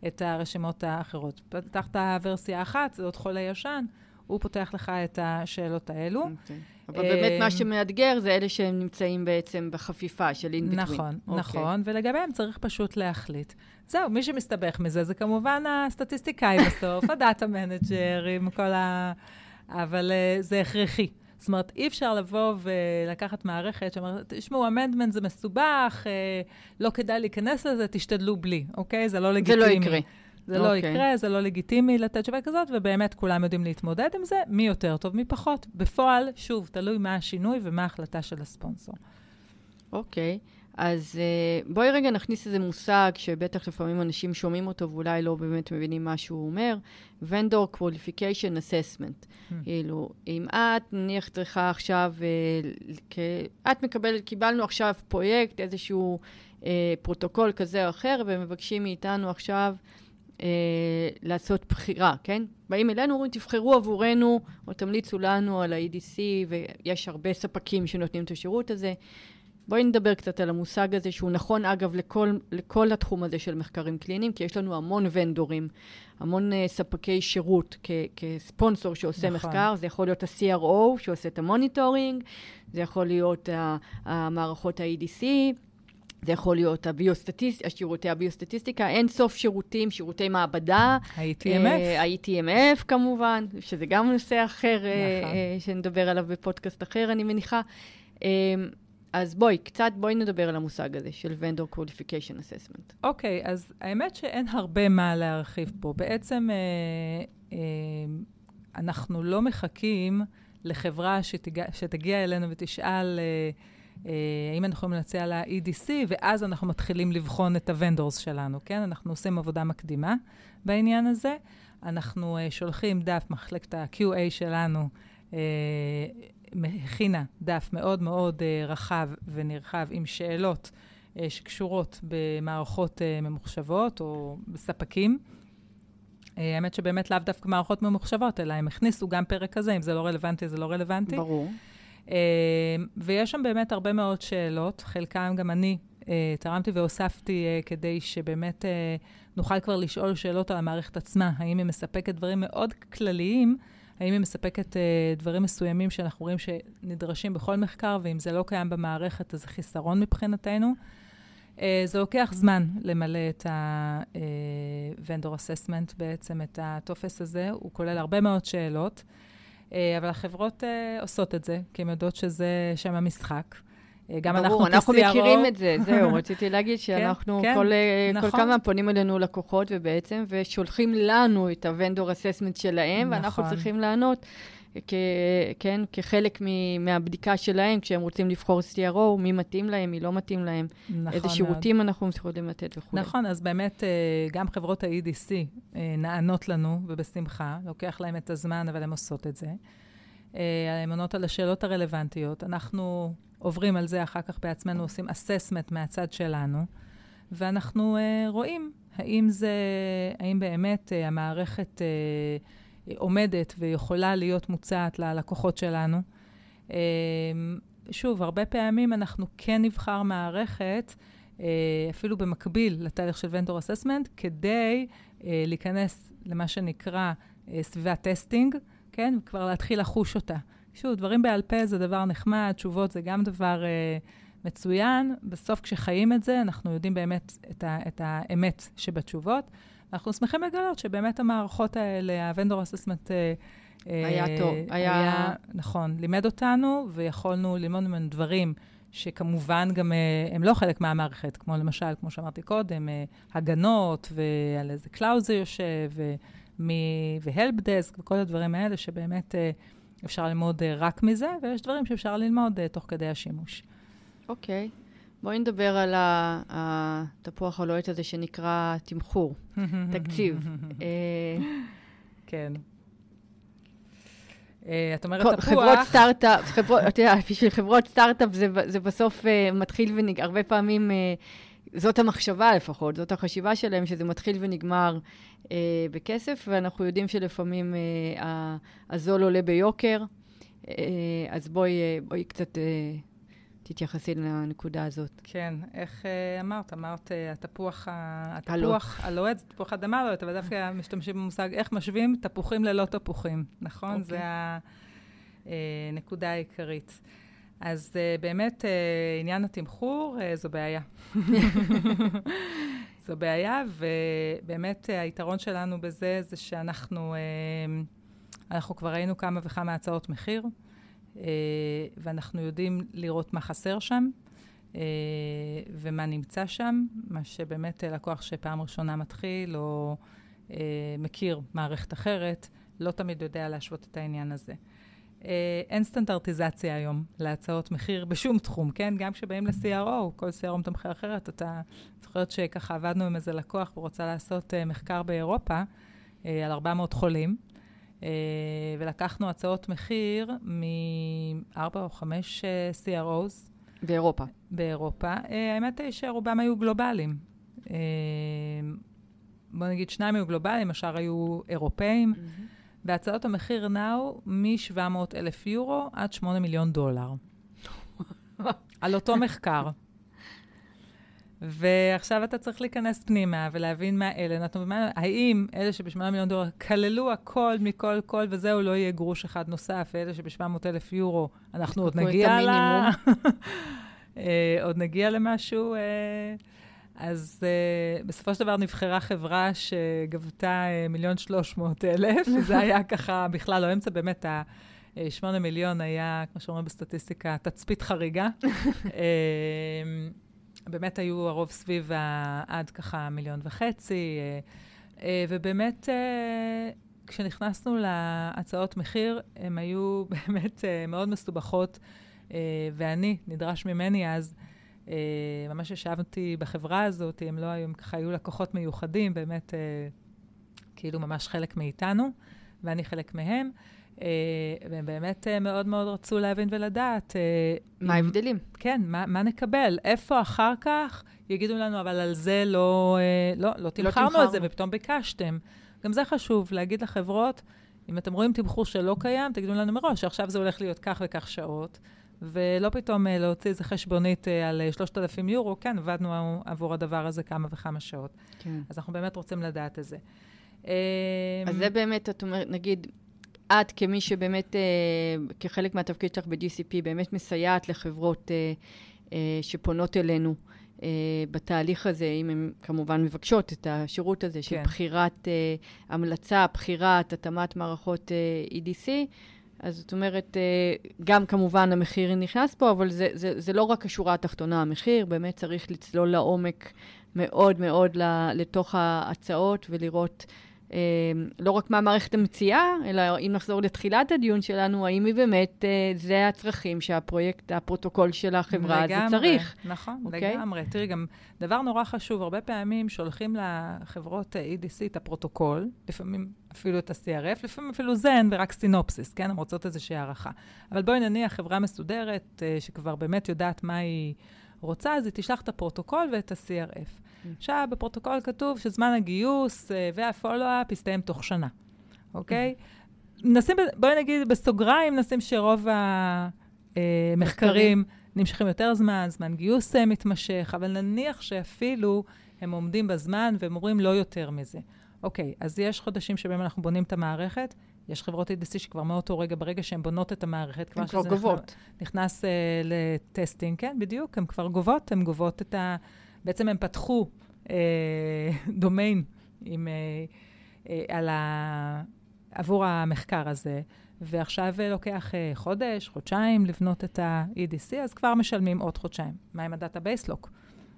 את הרשימות האחרות. פתחת version 1, זה עוד חולה ישן, הוא פותח לך את השאלות האלו. Okay. אוקיי. אבל באמת מה אה, שמאתגר זה אלה שהם נמצאים בעצם בחפיפה של in between. נכון, okay. אוקיי. נכון, ולגביהם צריך פשוט להחליט. זהו, מי שמסתבך מזה זה כמובן הסטטיסטיקאי <laughs> בסוף, ה data manager עם כל ה... אבל uh, זה הכרחי. זאת אומרת, אי אפשר לבוא ולקחת מערכת שאומרת, תשמעו, amendment זה מסובך, אה, לא כדאי להיכנס לזה, תשתדלו בלי, אוקיי? זה לא לגיטימי. זה לא יקרה. זה okay. לא אוקיי. יקרה, זה לא לגיטימי לתת תשובה כזאת, ובאמת כולם יודעים להתמודד עם זה, מי יותר טוב, מי פחות. בפועל, שוב, תלוי מה השינוי ומה ההחלטה של הספונסור. אוקיי, okay. אז uh, בואי רגע נכניס איזה מושג שבטח לפעמים אנשים שומעים אותו ואולי לא באמת מבינים מה שהוא אומר, Vendor Qualification Assessment. Hmm. כאילו, אם את נניח צריכה עכשיו, uh, את מקבלת, קיבלנו עכשיו פרויקט, איזשהו uh, פרוטוקול כזה או אחר, ומבקשים מאיתנו עכשיו אה, לעשות בחירה, כן? באים אלינו, אומרים, תבחרו עבורנו, או תמליצו לנו על ה-EDC, ויש הרבה ספקים שנותנים את השירות הזה. בואי נדבר קצת על המושג הזה, שהוא נכון, אגב, לכל, לכל התחום הזה של מחקרים קליניים, כי יש לנו המון vendorים, המון uh, ספקי שירות כ- כספונסור שעושה נכון. מחקר. זה יכול להיות ה-CRO שעושה את ה monitoring, זה יכול להיות המערכות ה-EDC, זה יכול להיות הביוסטטיס... שירותי הביוסטטיסטיקה, אין סוף שירותים, שירותי מעבדה. ה-ETMF. ה-ETMF כמובן, שזה גם נושא אחר, אה, נכון. uh, שנדבר עליו בפודקאסט אחר, אני מניחה. Um, אז בואי, קצת בואי נדבר על המושג הזה של Vendor Qualification Assessment. אוקיי, okay, אז האמת שאין הרבה מה להרחיב פה. בעצם אה, אה, אנחנו לא מחכים לחברה שתגיע, שתגיע אלינו ותשאל אה, אה, האם אנחנו יכולים להציע לה EDC, ואז אנחנו מתחילים לבחון את ה vendors שלנו, כן? אנחנו עושים עבודה מקדימה בעניין הזה. אנחנו אה, שולחים דף, מחלקת ה-QA שלנו, אה, הכינה דף מאוד מאוד רחב ונרחב עם שאלות שקשורות במערכות ממוחשבות או בספקים. האמת שבאמת לאו דווקא מערכות ממוחשבות, אלא הם הכניסו גם פרק כזה, אם זה לא רלוונטי, זה לא רלוונטי. ברור. Uh, ויש שם באמת הרבה מאוד שאלות, חלקם גם אני uh, תרמתי והוספתי uh, כדי שבאמת uh, נוכל כבר לשאול שאלות על המערכת עצמה, האם היא מספקת דברים מאוד כלליים. האם היא מספקת דברים מסוימים שאנחנו רואים שנדרשים בכל מחקר, ואם זה לא קיים במערכת, אז זה חיסרון מבחינתנו. Uh, זה לוקח זמן למלא את ה-vendor uh, assessment, בעצם את הטופס הזה. הוא כולל הרבה מאוד שאלות, אבל החברות uh, עושות את זה, כי הן יודעות שזה שם המשחק. גם ברור, אנחנו אנחנו מכירים את זה, זהו, <laughs> רציתי להגיד כן, שאנחנו, כן, כל, כן, כל נכון. כמה פונים אלינו לקוחות ובעצם, ושולחים לנו את הוונדור אססמנט שלהם, נכון. ואנחנו צריכים לענות. כ, כן, כחלק מ, מהבדיקה שלהם, כשהם רוצים לבחור CRO, מי מתאים להם, מי לא מתאים להם, נכון איזה שירותים מאוד. אנחנו יכולים לתת וכו'. נכון, אז באמת, אה, גם חברות ה-EDC אה, נענות לנו, ובשמחה, לוקח להם את הזמן, אבל הן עושות את זה. אה, הן עונות על השאלות הרלוונטיות. אנחנו עוברים על זה אחר כך בעצמנו, עושים אססמנט מהצד שלנו, ואנחנו רואים האם זה, האם באמת המערכת uh, עומדת ויכולה להיות מוצעת ללקוחות שלנו. Uh, שוב, הרבה פעמים אנחנו כן נבחר מערכת, uh, אפילו במקביל לתהליך של vendor assessment, כדי uh, להיכנס למה שנקרא סביבת testing, כן? וכבר להתחיל לחוש אותה. שוב, דברים בעל פה זה דבר נחמד, תשובות זה גם דבר אה, מצוין. בסוף, כשחיים את זה, אנחנו יודעים באמת את, ה, את האמת שבתשובות. אנחנו שמחים לגלות שבאמת המערכות האלה, ה-vendor assessment... אה, היה אה, טוב, היה... היה... נכון, לימד אותנו, ויכולנו ללמוד ממנו דברים שכמובן גם אה, הם לא חלק מהמערכת, כמו למשל, כמו שאמרתי קודם, אה, הגנות, ועל איזה cloud זה יושב, ו help desk, וכל הדברים האלה שבאמת... אפשר ללמוד רק מזה, ויש דברים שאפשר ללמוד תוך כדי השימוש. אוקיי. Okay. בואי נדבר על התפוח הלוהט הזה שנקרא תמחור, תקציב. <laughs> אה, כן. את אומרת תפוח... חברות סטארט-אפ, את יודעת, בשביל חברות סטארט-אפ זה בסוף מתחיל ונגמר, הרבה פעמים זאת המחשבה לפחות, זאת החשיבה שלהם, שזה מתחיל ונגמר אה, בכסף, ואנחנו יודעים שלפעמים אה, הזול עולה ביוקר. אה, אז בואי, אה, בואי קצת אה, תתייחסי לנקודה הזאת. כן, איך אה, אמרת? אמרת, אה, התפוח, התפוח הלוהט, זה תפוח אדמה לוהט, אבל דווקא משתמשים במושג איך משווים תפוחים ללא תפוחים, נכון? Okay. אוקיי. זה הנקודה אה, העיקרית. אז uh, באמת, uh, עניין התמחור uh, זו בעיה. <laughs> זו בעיה, ובאמת היתרון שלנו בזה זה שאנחנו אנחנו כבר ראינו כמה וכמה הצעות מחיר, ואנחנו יודעים לראות מה חסר שם. uh, ומה נמצא שם, מה שבאמת לקוח שפעם ראשונה מתחיל או uh, מכיר מערכת אחרת, לא תמיד יודע להשוות את העניין הזה. אה, אין סטנדרטיזציה היום להצעות מחיר בשום תחום, כן? גם כשבאים ל-CRO, כל CRO מתמחר אחרת, אתה זוכרת שככה עבדנו עם איזה לקוח ורוצה לעשות מחקר באירופה על 400 חולים, ולקחנו הצעות מחיר מארבע או חמש uh, CROs. באירופה. באירופה. Uh, האמת היא שרובם היו גלובליים. בוא נגיד, שניים היו גלובליים, השאר היו אירופאים. Mm-hmm. בהצעות המחיר נעו מ-700 אלף יורו עד 8 מיליון דולר. <laughs> על אותו מחקר. ועכשיו אתה צריך להיכנס פנימה ולהבין מה אלה נתנו, ומה, האם אלה שב-8 מיליון דולר כללו הכל מכל כל, וזהו, לא יהיה גרוש אחד נוסף, ואלה שב-700 אלף יורו, אנחנו עוד נגיע ל... <laughs> אה, עוד נגיע למשהו. אה, אז uh, בסופו של דבר נבחרה חברה שגבתה מיליון שלוש מאות אלף, <laughs> וזה היה ככה בכלל לא אמצע, באמת ה-8 מיליון היה, כמו שאומרים בסטטיסטיקה, תצפית חריגה. <laughs> באמת היו הרוב סביב עד ככה מיליון וחצי, אה, אה, ובאמת אה, כשנכנסנו להצעות מחיר, הן היו <laughs> באמת מאוד מסובכות, ואני, נדרש ממני אז, ממש ישבתי בחברה הזאת, הם לא היו, הם ככה היו לקוחות מיוחדים, באמת כאילו ממש חלק מאיתנו, ואני חלק מהם. אה, והם באמת אה, מאוד מאוד רצו להבין ולדעת. אה, מה ההבדלים? כן, מה, מה נקבל? איפה אחר כך יגידו לנו, אבל על זה לא, לא, לא, לא תמכרנו לא את זה, ופתאום ביקשתם. גם זה חשוב, להגיד לחברות, אם אתם רואים תמחור שלא קיים, תגידו לנו מראש, שעכשיו זה הולך להיות כך וכך שעות, ולא פתאום להוציא איזה חשבונית על 3,000 יורו, כן, עבדנו עבור הדבר הזה כמה וכמה שעות. כן. אז אנחנו באמת רוצים לדעת את זה. אז זה באמת, את אומרת, נגיד, את, כמי שבאמת, אה, כחלק מהתפקיד שלך ב-GCP, באמת מסייעת לחברות אה, אה, שפונות אלינו בתהליך הזה, אם הן כמובן מבקשות את השירות הזה של כן. בחירת המלצה, בחירת, התאמת מערכות EDC, אז זאת אומרת, גם כמובן המחיר נכנס פה, אבל זה, זה, זה לא רק השורה התחתונה, המחיר, באמת צריך לצלול לעומק מאוד מאוד לתוך ההצעות ולראות לא רק מה המערכת המציעה, אלא אם נחזור לתחילת הדיון שלנו, האם היא באמת, אה, זה הצרכים שהפרויקט, הפרוטוקול של החברה לגמרי, הזה צריך. נכון, okay? אוקיי? לגמרי. תראי, גם דבר נורא חשוב, הרבה פעמים שולחים לחברות אה, EDC את הפרוטוקול, לפעמים אפילו את ה-CRF, לפעמים אפילו זה אך ורק synopsis, כן? הן רוצות איזושהי הערכה. אבל בואי נניח חברה מסודרת, אה, שכבר באמת יודעת מה היא רוצה, אז היא תשלח את הפרוטוקול ואת ה-CRF. עכשיו, בפרוטוקול כתוב שזמן הגיוס אה, וה-follow-up יסתיים תוך שנה, אוקיי? נשים, בואי נגיד בסוגריים, נשים שרוב המחקרים נמשכים יותר זמן, זמן גיוס אה, מתמשך, אבל נניח שאפילו הם עומדים בזמן והם אומרים לא יותר מזה. אוקיי, אז יש חודשים שבהם אנחנו בונים את המערכת, יש חברות EDC שכבר מאותו רגע, ברגע שהן בונות את המערכת, כבר שזה גובות. נכנס, נכנס uh, ל testing, כן, בדיוק, הן כבר גובות, הן גובות את ה... בעצם הם פתחו אה, דומיין עם, אה, אה, על ה, עבור המחקר הזה, ועכשיו לוקח אה, חודש, חודשיים לבנות את ה-EDC, אז כבר משלמים עוד חודשיים. מה עם ה database lock?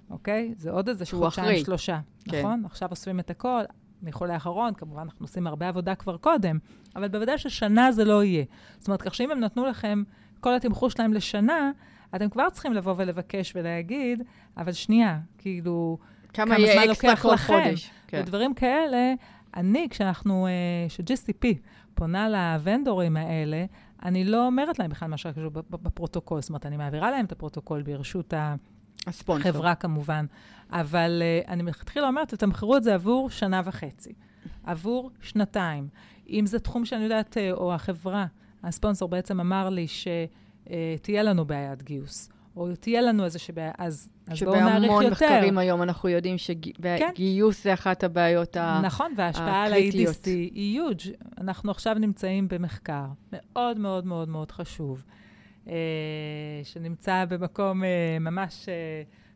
אוקיי? זה עוד איזה חודשיים, אחרי. שלושה, כן. נכון? עכשיו אוספים את הכל. מחולה האחרון, כמובן, אנחנו עושים הרבה עבודה כבר קודם, אבל בוודאי ששנה זה לא יהיה. זאת אומרת, כך שאם הם נתנו לכם כל התמחור שלהם לשנה, אתם כבר צריכים לבוא ולבקש ולהגיד, אבל שנייה, כאילו, כמה, כמה זמן לוקח לכם? חודש. כן. ודברים כאלה, אני, כשאנחנו, אה, פונה ל vendorים האלה, אני לא אומרת להם בכלל מה שקשור בפרוטוקול. זאת אומרת, אני מעבירה להם את הפרוטוקול ברשות הספונסור. החברה כמובן, אבל uh, אני מלכתחילה אומרת, תתמחרו את זה עבור שנה וחצי, עבור שנתיים. אם זה תחום שאני יודעת, אה, או החברה, הספונסור בעצם אמר לי ש... אה, תהיה לנו בעיית גיוס, או תהיה לנו איזושהי בעיה, אז, אז בואו נעריך יותר. שבהמון מחקרים היום אנחנו יודעים שגיוס כן. זה אחת הבעיות הקריטיות. נכון, וההשפעה על ה-EDC היא יוג'. אנחנו עכשיו נמצאים במחקר מאוד מאוד מאוד מאוד חשוב, אה, שנמצא במקום אה, ממש אה,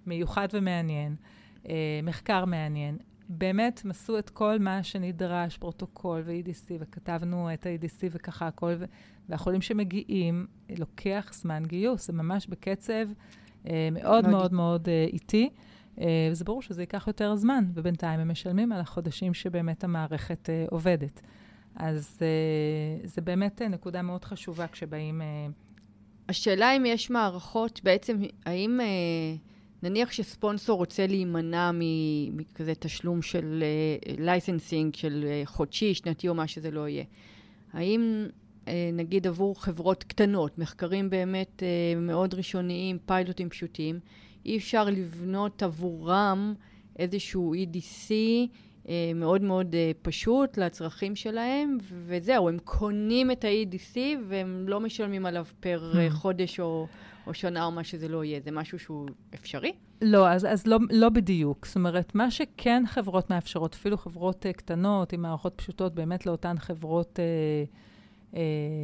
מיוחד ומעניין, אה, מחקר מעניין. באמת, הם עשו את כל מה שנדרש, פרוטוקול ו-EDC, וכתבנו את ה-EDC וככה הכל, והחולים שמגיעים, לוקח זמן גיוס, זה ממש בקצב אה, מאוד מאוד מאוד אה, איטי. אה, וזה ברור שזה ייקח יותר זמן, ובינתיים הם משלמים על החודשים שבאמת המערכת אה, עובדת. אז אה, זה באמת אה, נקודה מאוד חשובה כשבאים... אה, השאלה אם יש מערכות, בעצם, האם... אה, נניח שספונסור רוצה להימנע מכזה תשלום של licensing, uh, של uh, חודשי, שנתי או מה שזה לא יהיה. האם uh, נגיד עבור חברות קטנות, מחקרים באמת uh, מאוד ראשוניים, פיילוטים פשוטים, אי אפשר לבנות עבורם איזשהו EDC אה, מאוד מאוד אה, פשוט לצרכים שלהם, וזהו, הם קונים את ה-EDC והם לא משלמים עליו פר אה, hmm. חודש או, או שנה או מה שזה לא יהיה. זה משהו שהוא אפשרי? לא, אז, אז לא, לא בדיוק. זאת אומרת, מה שכן חברות מאפשרות, אפילו חברות uh, קטנות עם מערכות פשוטות, באמת לאותן חברות uh, uh,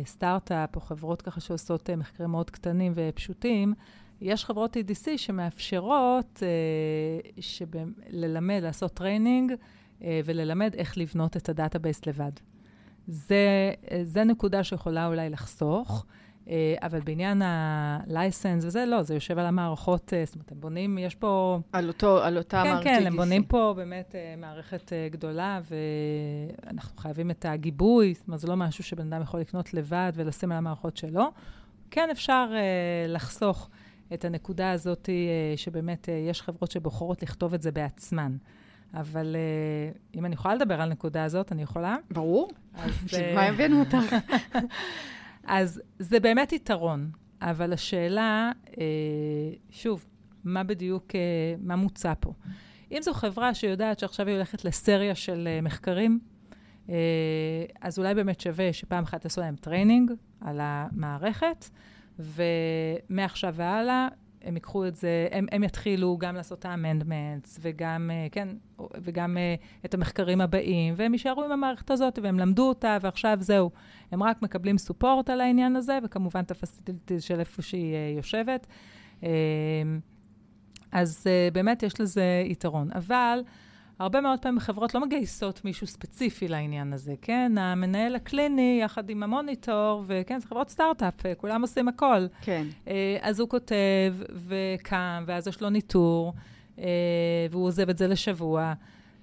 סטארט-אפ, או חברות ככה שעושות uh, מחקרים מאוד קטנים ופשוטים, יש חברות EDC שמאפשרות uh, ללמד, לעשות training, uh, וללמד איך לבנות את ה-database לבד. זה, זה נקודה שיכולה אולי לחסוך. אה, אבל בעניין ה-license וזה, לא, זה יושב על המערכות, אה, זאת אומרת, הם בונים, יש פה... על, אותו, על אותה כן, מערכת כן, כן, הם בונים פה באמת אה, מערכת גדולה, ואנחנו חייבים את הגיבוי, זאת אומרת, זה לא משהו שבן אדם יכול לקנות לבד ולשים על המערכות שלו. כן אפשר לחסוך את הנקודה הזאת, שבאמת יש חברות שבוחרות לכתוב את זה בעצמן. אבל אם אני יכולה לדבר על הנקודה הזאת, אני יכולה? ברור. בשביל מה הבאנו אותך? <laughs> אז זה באמת יתרון, אבל השאלה, אה, שוב, מה בדיוק, אה, מה מוצע פה? אם זו חברה שיודעת שעכשיו היא הולכת לסריה של אה, מחקרים, אה, אז אולי באמת שווה שפעם אחת תעשו להם training על המערכת, ומעכשיו והלאה הם ייקחו את זה, הם, הם יתחילו גם לעשות את ה-amendments, וגם, אה, כן, וגם אה, את המחקרים הבאים, והם יישארו עם המערכת הזאת, והם למדו אותה, ועכשיו זהו. הם רק מקבלים support על העניין הזה, וכמובן את ה-facilities של איפה שהיא אה, יושבת. אז באמת יש לזה יתרון. אבל הרבה מאוד פעמים חברות לא מגייסות מישהו ספציפי לעניין הזה, כן? המנהל הקליני יחד עם המוניטור, וכן, זה חברות סטארט-אפ, אה, כולם עושים הכל. כן. אה, אז הוא כותב וקם, ואז יש לו ניטור, אה, והוא עוזב את זה לשבוע.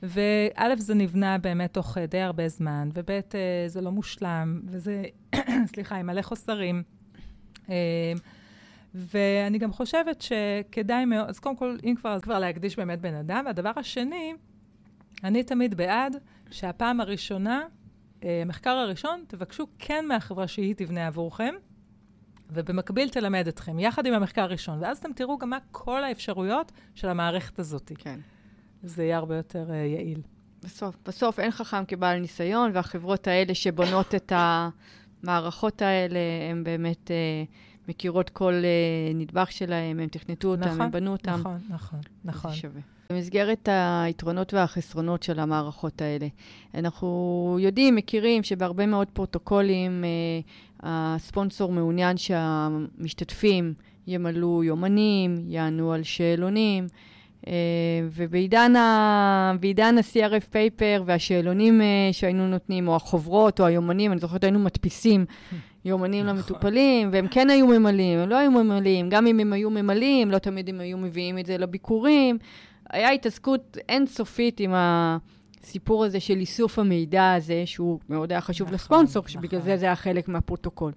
וא', זה נבנה באמת תוך די הרבה זמן, וב', זה לא מושלם, וזה, <coughs> סליחה, עם מלא חוסרים. ואני גם חושבת שכדאי מאוד, אז קודם כל, אם כבר, אז כבר להקדיש באמת בן אדם. והדבר השני, אני תמיד בעד שהפעם הראשונה, המחקר אה, הראשון, תבקשו כן מהחברה שהיא תבנה עבורכם, ובמקביל תלמד אתכם, יחד עם המחקר הראשון, ואז אתם תראו גם מה כל האפשרויות של המערכת הזאת. כן. זה יהיה הרבה יותר uh, יעיל. בסוף, בסוף אין חכם כבעל ניסיון, והחברות האלה שבונות את המערכות האלה, הן באמת uh, מכירות כל uh, נדבך שלהם, הם תכנתו אותם, נכון, הם בנו אותם. נכון, נכון, נכון. זה שווה. במסגרת היתרונות והחסרונות של המערכות האלה. אנחנו יודעים, מכירים, שבהרבה מאוד פרוטוקולים אה, הספונסור מעוניין שהמשתתפים ימלאו יומנים, יענו על שאלונים, אה, ובעידן ה-CRF פייפר והשאלונים אה, שהיינו נותנים, או החוברות או היומנים, אני זוכרת היינו מדפיסים יומנים נכון. למטופלים, והם כן היו ממלאים, הם לא היו ממלאים, גם אם הם היו ממלאים, לא תמיד הם היו מביאים את זה לביקורים. היה התעסקות אינסופית עם הסיפור הזה של איסוף המידע הזה, שהוא מאוד היה חשוב נכון, לספונסור, נכון. שבגלל זה זה היה חלק מהפרוטוקול.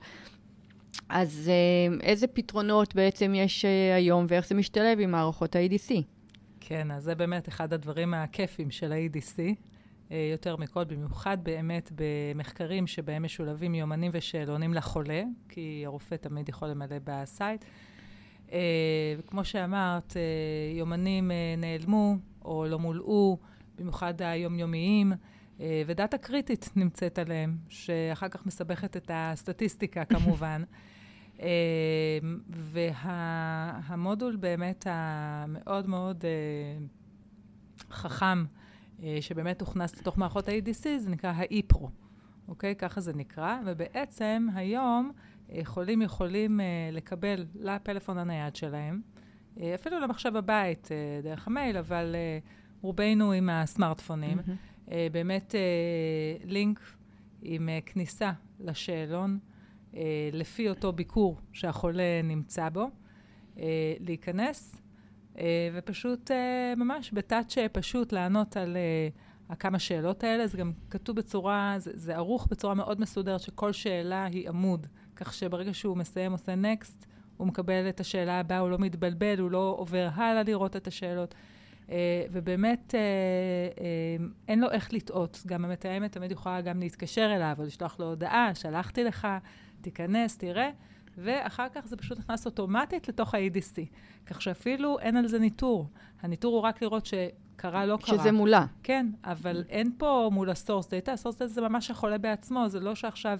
אז אה, איזה פתרונות בעצם יש אה, היום, ואיך זה משתלב עם מערכות ה-EDC? כן, אז זה באמת אחד הדברים הכיפים של ה-EDC, אה, יותר מכל, במיוחד באמת במחקרים שבהם משולבים יומנים ושאלונים לחולה, כי הרופא תמיד יכול למלא בסייט. אה, כמו שאמרת, אה, יומנים אה, נעלמו או לא מולאו, במיוחד היומיומיים, אה, ודאטה קריטית נמצאת עליהם, שאחר כך מסבכת את הסטטיסטיקה <laughs> כמובן. אה, והמודול באמת המאוד מאוד אה, חכם, אה, שבאמת הוכנס לתוך מערכות ה-ADC, זה נקרא ה-EPRO, אוקיי? ככה זה נקרא, ובעצם היום חולים יכולים uh, לקבל לפלאפון הנייד שלהם, uh, אפילו למחשב הבית uh, דרך המייל, אבל רובנו עם הסמארטפונים, mm-hmm. באמת לינק עם כניסה לשאלון, לפי אותו ביקור שהחולה נמצא בו, להיכנס, ופשוט ממש בטאץ' פשוט לענות על... Uh, כמה שאלות האלה, זה גם כתוב בצורה, זה, זה ערוך בצורה מאוד מסודרת, שכל שאלה היא עמוד. כך שברגע שהוא מסיים, עושה נקסט, הוא מקבל את השאלה הבאה, הוא לא מתבלבל, הוא לא עובר הלאה לראות את השאלות. Uh, ובאמת, uh, uh, אין לו איך לטעות. גם המתאמת תמיד יכולה גם להתקשר אליו, או לשלוח לו הודעה, שלחתי לך, תיכנס, תראה, ואחר כך זה פשוט נכנס אוטומטית לתוך ה-EDC. כך שאפילו אין על זה ניטור. הניטור הוא רק לראות ש... קרה, לא קרה. שזה מולה. כן, אבל אין פה מול ה-source data, ה-source data זה ממש החולה בעצמו, זה לא שעכשיו.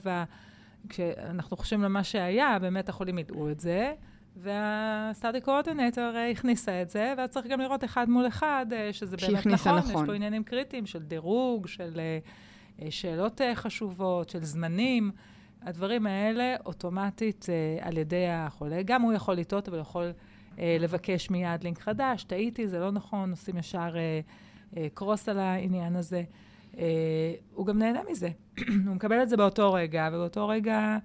כשאנחנו חושבים על מה שהיה, באמת החולים ידעו את זה, וה-study coordinator הכניסה את זה, ואז צריך גם לראות אחד מול אחד, שזה באמת נכון, נכון, יש פה עניינים קריטיים של דירוג, של שאלות חשובות, של זמנים. הדברים האלה אוטומטית אה, על ידי החולה. גם הוא יכול לטעות, אבל יכול אה, לבקש מיד לינק חדש. טעיתי, זה לא נכון, עושים ישר אה, אה, קרוס על העניין הזה. אה, הוא גם נהנה מזה. <clears throat> הוא מקבל את זה באותו רגע, ובאותו רגע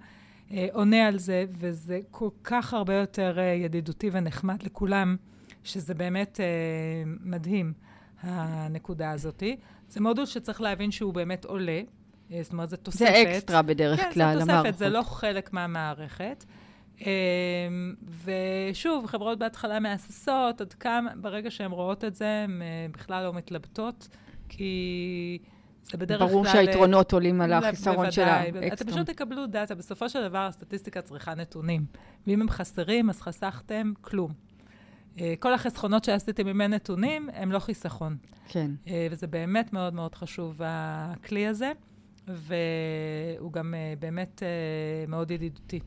אה, עונה על זה, וזה כל כך הרבה יותר אה, ידידותי ונחמד לכולם, שזה באמת מדהים, הנקודה הזאת. זה מודול שצריך להבין שהוא באמת עולה. זאת אומרת, זו תוספת. זה אקסטרה בדרך כן, כלל למערכות. כן, זו תוספת, זה לא חלק מהמערכת. ושוב, חברות בהתחלה מהססות, עד כמה, ברגע שהן רואות את זה, הן בכלל לא מתלבטות, כי זה בדרך ברור כלל... ברור שהיתרונות עולים על החיסרון של האקסטרום. אתם פשוט תקבלו דאטה. בסופו של דבר, הסטטיסטיקה צריכה נתונים. ואם הם חסרים, אז חסכתם כלום. כל החסכונות שעשיתם עם נתונים, הם לא חיסכון. כן. וזה באמת מאוד מאוד חשוב, הכלי הזה. והוא גם באמת מאוד ידידותי.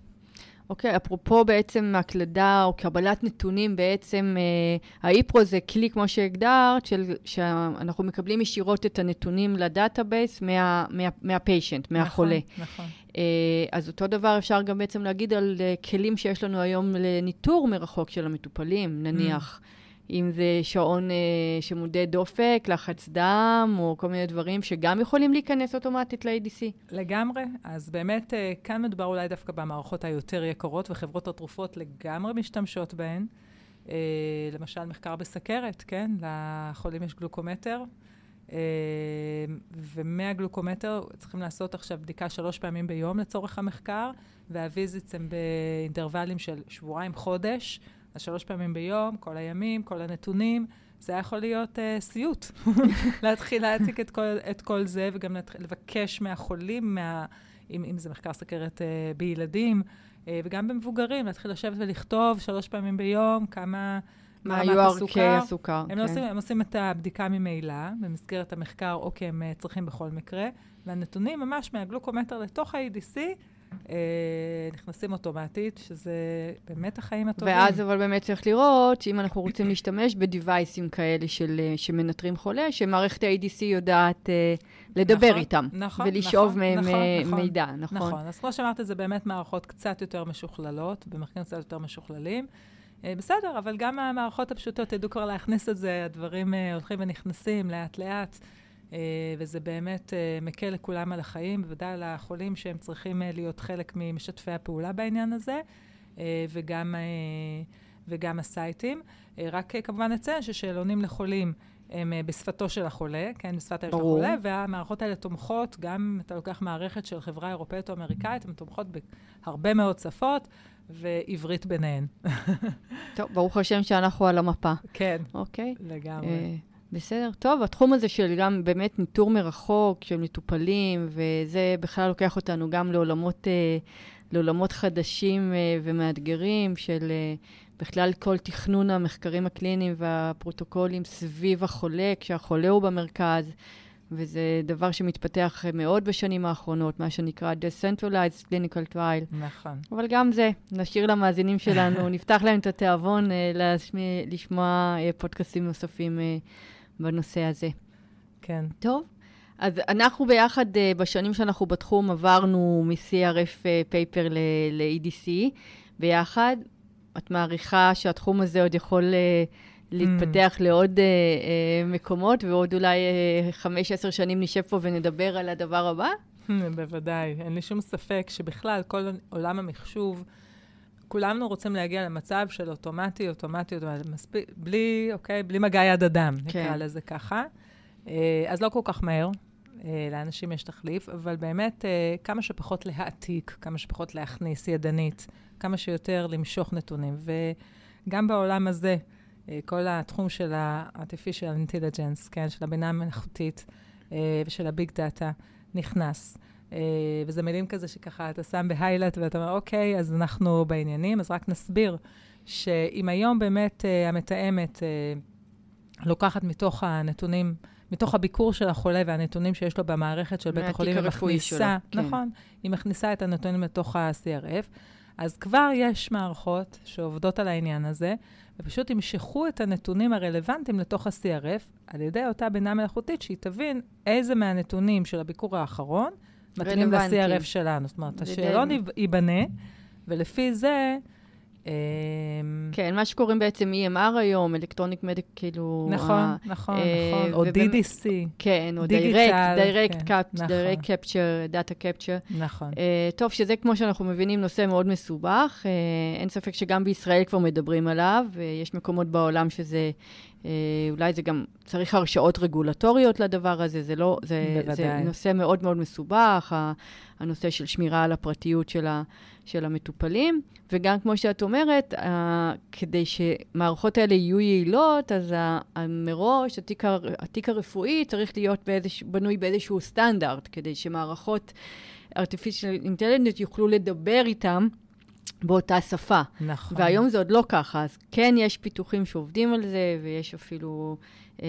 אוקיי, okay, אפרופו בעצם הקלדה או קבלת נתונים, בעצם uh, ה-ePRO זה כלי, כמו שהגדרת, של, שאנחנו מקבלים ישירות את הנתונים ל-database מה, מה, מה-patient, מהחולה. נכון, נכון. Uh, אז אותו דבר אפשר גם בעצם להגיד על uh, כלים שיש לנו היום לניטור מרחוק של המטופלים, נניח. Mm. אם זה שעון אה, שמודד דופק, לחץ דם, או כל מיני דברים שגם יכולים להיכנס אוטומטית ל-ADC. לגמרי. אז באמת, אה, כאן מדובר אולי דווקא במערכות היותר יקרות, וחברות התרופות לגמרי משתמשות בהן. אה, למשל, מחקר בסכרת, כן? לחולים יש גלוקומטר. Uh, ומהגלוקומטר צריכים לעשות עכשיו בדיקה שלוש פעמים ביום לצורך המחקר, והוויזיטס הם באינטרוולים של שבועיים, חודש, אז שלוש פעמים ביום, כל הימים, כל הנתונים, זה יכול להיות uh, סיוט. <laughs> להתחיל להעתיק את כל, את כל זה, וגם לבקש מהחולים, מה, אם, אם זה מחקר סכרת uh, בילדים, uh, וגם במבוגרים, להתחיל לשבת ולכתוב שלוש פעמים ביום, כמה... מה ה-URK הסוכר. הם, לא כן. עושים, הם עושים את הבדיקה ממילא, במסגרת המחקר, או כי הם צריכים בכל מקרה, והנתונים ממש מהגלוקומטר לתוך ה-ADC, אה, נכנסים אוטומטית, שזה באמת החיים הטובים. ואז אבל באמת צריך לראות שאם אנחנו רוצים להשתמש בדיווייסים כאלה של, אה, שמנטרים חולה, שמערכת ה-ADC יודעת אה, לדבר נכון, איתם. נכון, ולשאוב נכון, מהם נכון, נכון, מידע, נכון? נכון. אז כמו שאמרת, זה באמת מערכות קצת יותר משוכללות, במחקרים קצת יותר משוכללים. בסדר, אבל גם המערכות הפשוטות ידעו כבר להכניס את זה, הדברים הולכים ונכנסים לאט-לאט. אה, וזה באמת אה, מקל לכולם על החיים, בוודאי על החולים שהם צריכים אה, להיות חלק ממשתפי הפעולה בעניין הזה, וגם, וגם הסייטים. רק כמובן נציין ששאלונים לחולים הם בשפתו של החולה, כן, בשפת של החולה, והמערכות האלה תומכות, גם אם אתה לוקח מערכת של חברה אירופאית או אמריקאית, הן תומכות בהרבה מאוד שפות. ועברית ביניהן. <laughs> טוב, ברוך השם שאנחנו על המפה. כן, אוקיי. לגמרי. בסדר. טוב, התחום הזה של גם באמת ניטור מרחוק, של מטופלים, וזה בכלל לוקח אותנו גם לעולמות, אה, לעולמות חדשים אה, ומאתגרים של אה, בכלל כל תכנון המחקרים הקליניים והפרוטוקולים סביב החולה, כשהחולה הוא במרכז, וזה דבר שמתפתח מאוד בשנים האחרונות, מה שנקרא Decentralized Clinical Trial. נכון. אבל גם זה, נשאיר למאזינים שלנו, <laughs> נפתח להם את התיאבון לשמוע פודקאסטים נוספים. בנושא הזה. כן. טוב. אז אנחנו ביחד, uh, בשנים שאנחנו בתחום, עברנו מ-CRF פייפר uh, ל-EDC ביחד. את מעריכה שהתחום הזה עוד יכול uh, להתפתח mm. לעוד uh, uh, מקומות, ועוד אולי חמש, uh, עשר שנים נשב פה ונדבר על הדבר הבא? <laughs> בוודאי. אין לי שום ספק שבכלל כל עולם המחשוב, כולנו רוצים להגיע למצב של אוטומטי, אוטומטי, אוטומטי, מספיק, בלי, אוקיי, בלי מגע יד אדם, כן. נקרא לזה ככה. אה, אז לא כל כך מהר, אה, לאנשים יש תחליף, אבל באמת אה, כמה שפחות להעתיק, כמה שפחות להכניס ידנית, כמה שיותר למשוך נתונים. וגם בעולם הזה, כל התחום של ה-artificial intelligence, כן, של הבינה המלאכותית ושל הביג דאטה, נכנס. Uh, וזה מילים כזה שככה אתה שם בהיילייט ואתה אומר, אוקיי, אז אנחנו בעניינים. אז רק נסביר שאם היום באמת uh, המתאמת, uh, לוקחת מתוך הנתונים, מתוך הביקור של החולה והנתונים שיש לו במערכת של בית החולים, מהתיק הרפואי שלו, כן. נכון, היא מכניסה את הנתונים לתוך ה-CRF. אז כבר יש מערכות שעובדות על העניין הזה, ופשוט ימשכו את הנתונים הרלוונטיים לתוך ה-CRF על ידי אותה בינה מלאכותית, שהיא תבין איזה מהנתונים של הביקור האחרון מתאים ל-CRF שלנו. זאת אומרת, השאלון ייבנה, ולפי זה... אמ, כן, מה שקוראים בעצם EMR היום, electronic medic, כאילו... נכון, נכון, אה, נכון, או DDC. כן, או direct, direct direct capture, data capture. נכון. Uh, טוב, שזה, כמו שאנחנו מבינים, נושא מאוד מסובך. Uh, אין ספק שגם בישראל כבר מדברים עליו, ויש מקומות בעולם שזה... Uh, אולי זה גם צריך הרשאות רגולטוריות לדבר הזה, זה לא, זה, זה נושא מאוד מאוד מסובך, הנושא של שמירה על הפרטיות של, ה, של המטופלים, וגם כמו שאת אומרת, כדי שמערכות האלה יהיו יעילות, אז מראש התיק, הר, התיק הרפואי צריך להיות באיזשה, בנוי באיזשהו סטנדרט, כדי שמערכות artificial intelligence יוכלו לדבר איתם. באותה שפה. נכון. והיום זה עוד לא ככה, אז כן יש פיתוחים שעובדים על זה, ויש אפילו, אה,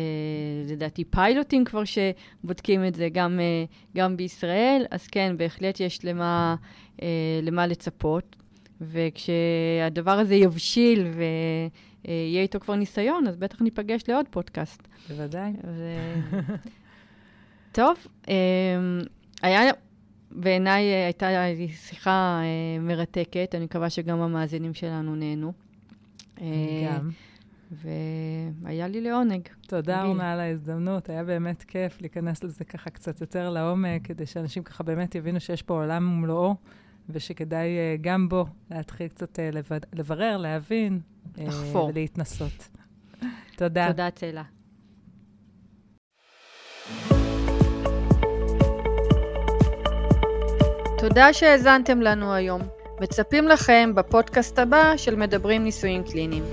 לדעתי, פיילוטים כבר שבודקים את זה גם, אה, גם בישראל, אז כן, בהחלט יש למה, אה, למה לצפות. וכשהדבר הזה יבשיל ויהיה איתו כבר ניסיון, אז בטח ניפגש לעוד פודקאסט. בוודאי. ו... <laughs> טוב, אה, היה בעיניי אה, הייתה שיחה אה, מרתקת, אני מקווה שגם המאזינים שלנו נהנו. גם. והיה לי לעונג. תודה, אורנה, על ההזדמנות. היה באמת כיף להיכנס לזה ככה קצת יותר לעומק, כדי שאנשים ככה באמת יבינו שיש פה עולם ומלואו, ושכדאי גם בו להתחיל קצת לברר, להבין. לחפור. ולהתנסות. <laughs> תודה. תודה, צלה. תודה שהאזנתם לנו היום. מצפים לכם בפודקאסט הבא של מדברים ניסויים קליניים.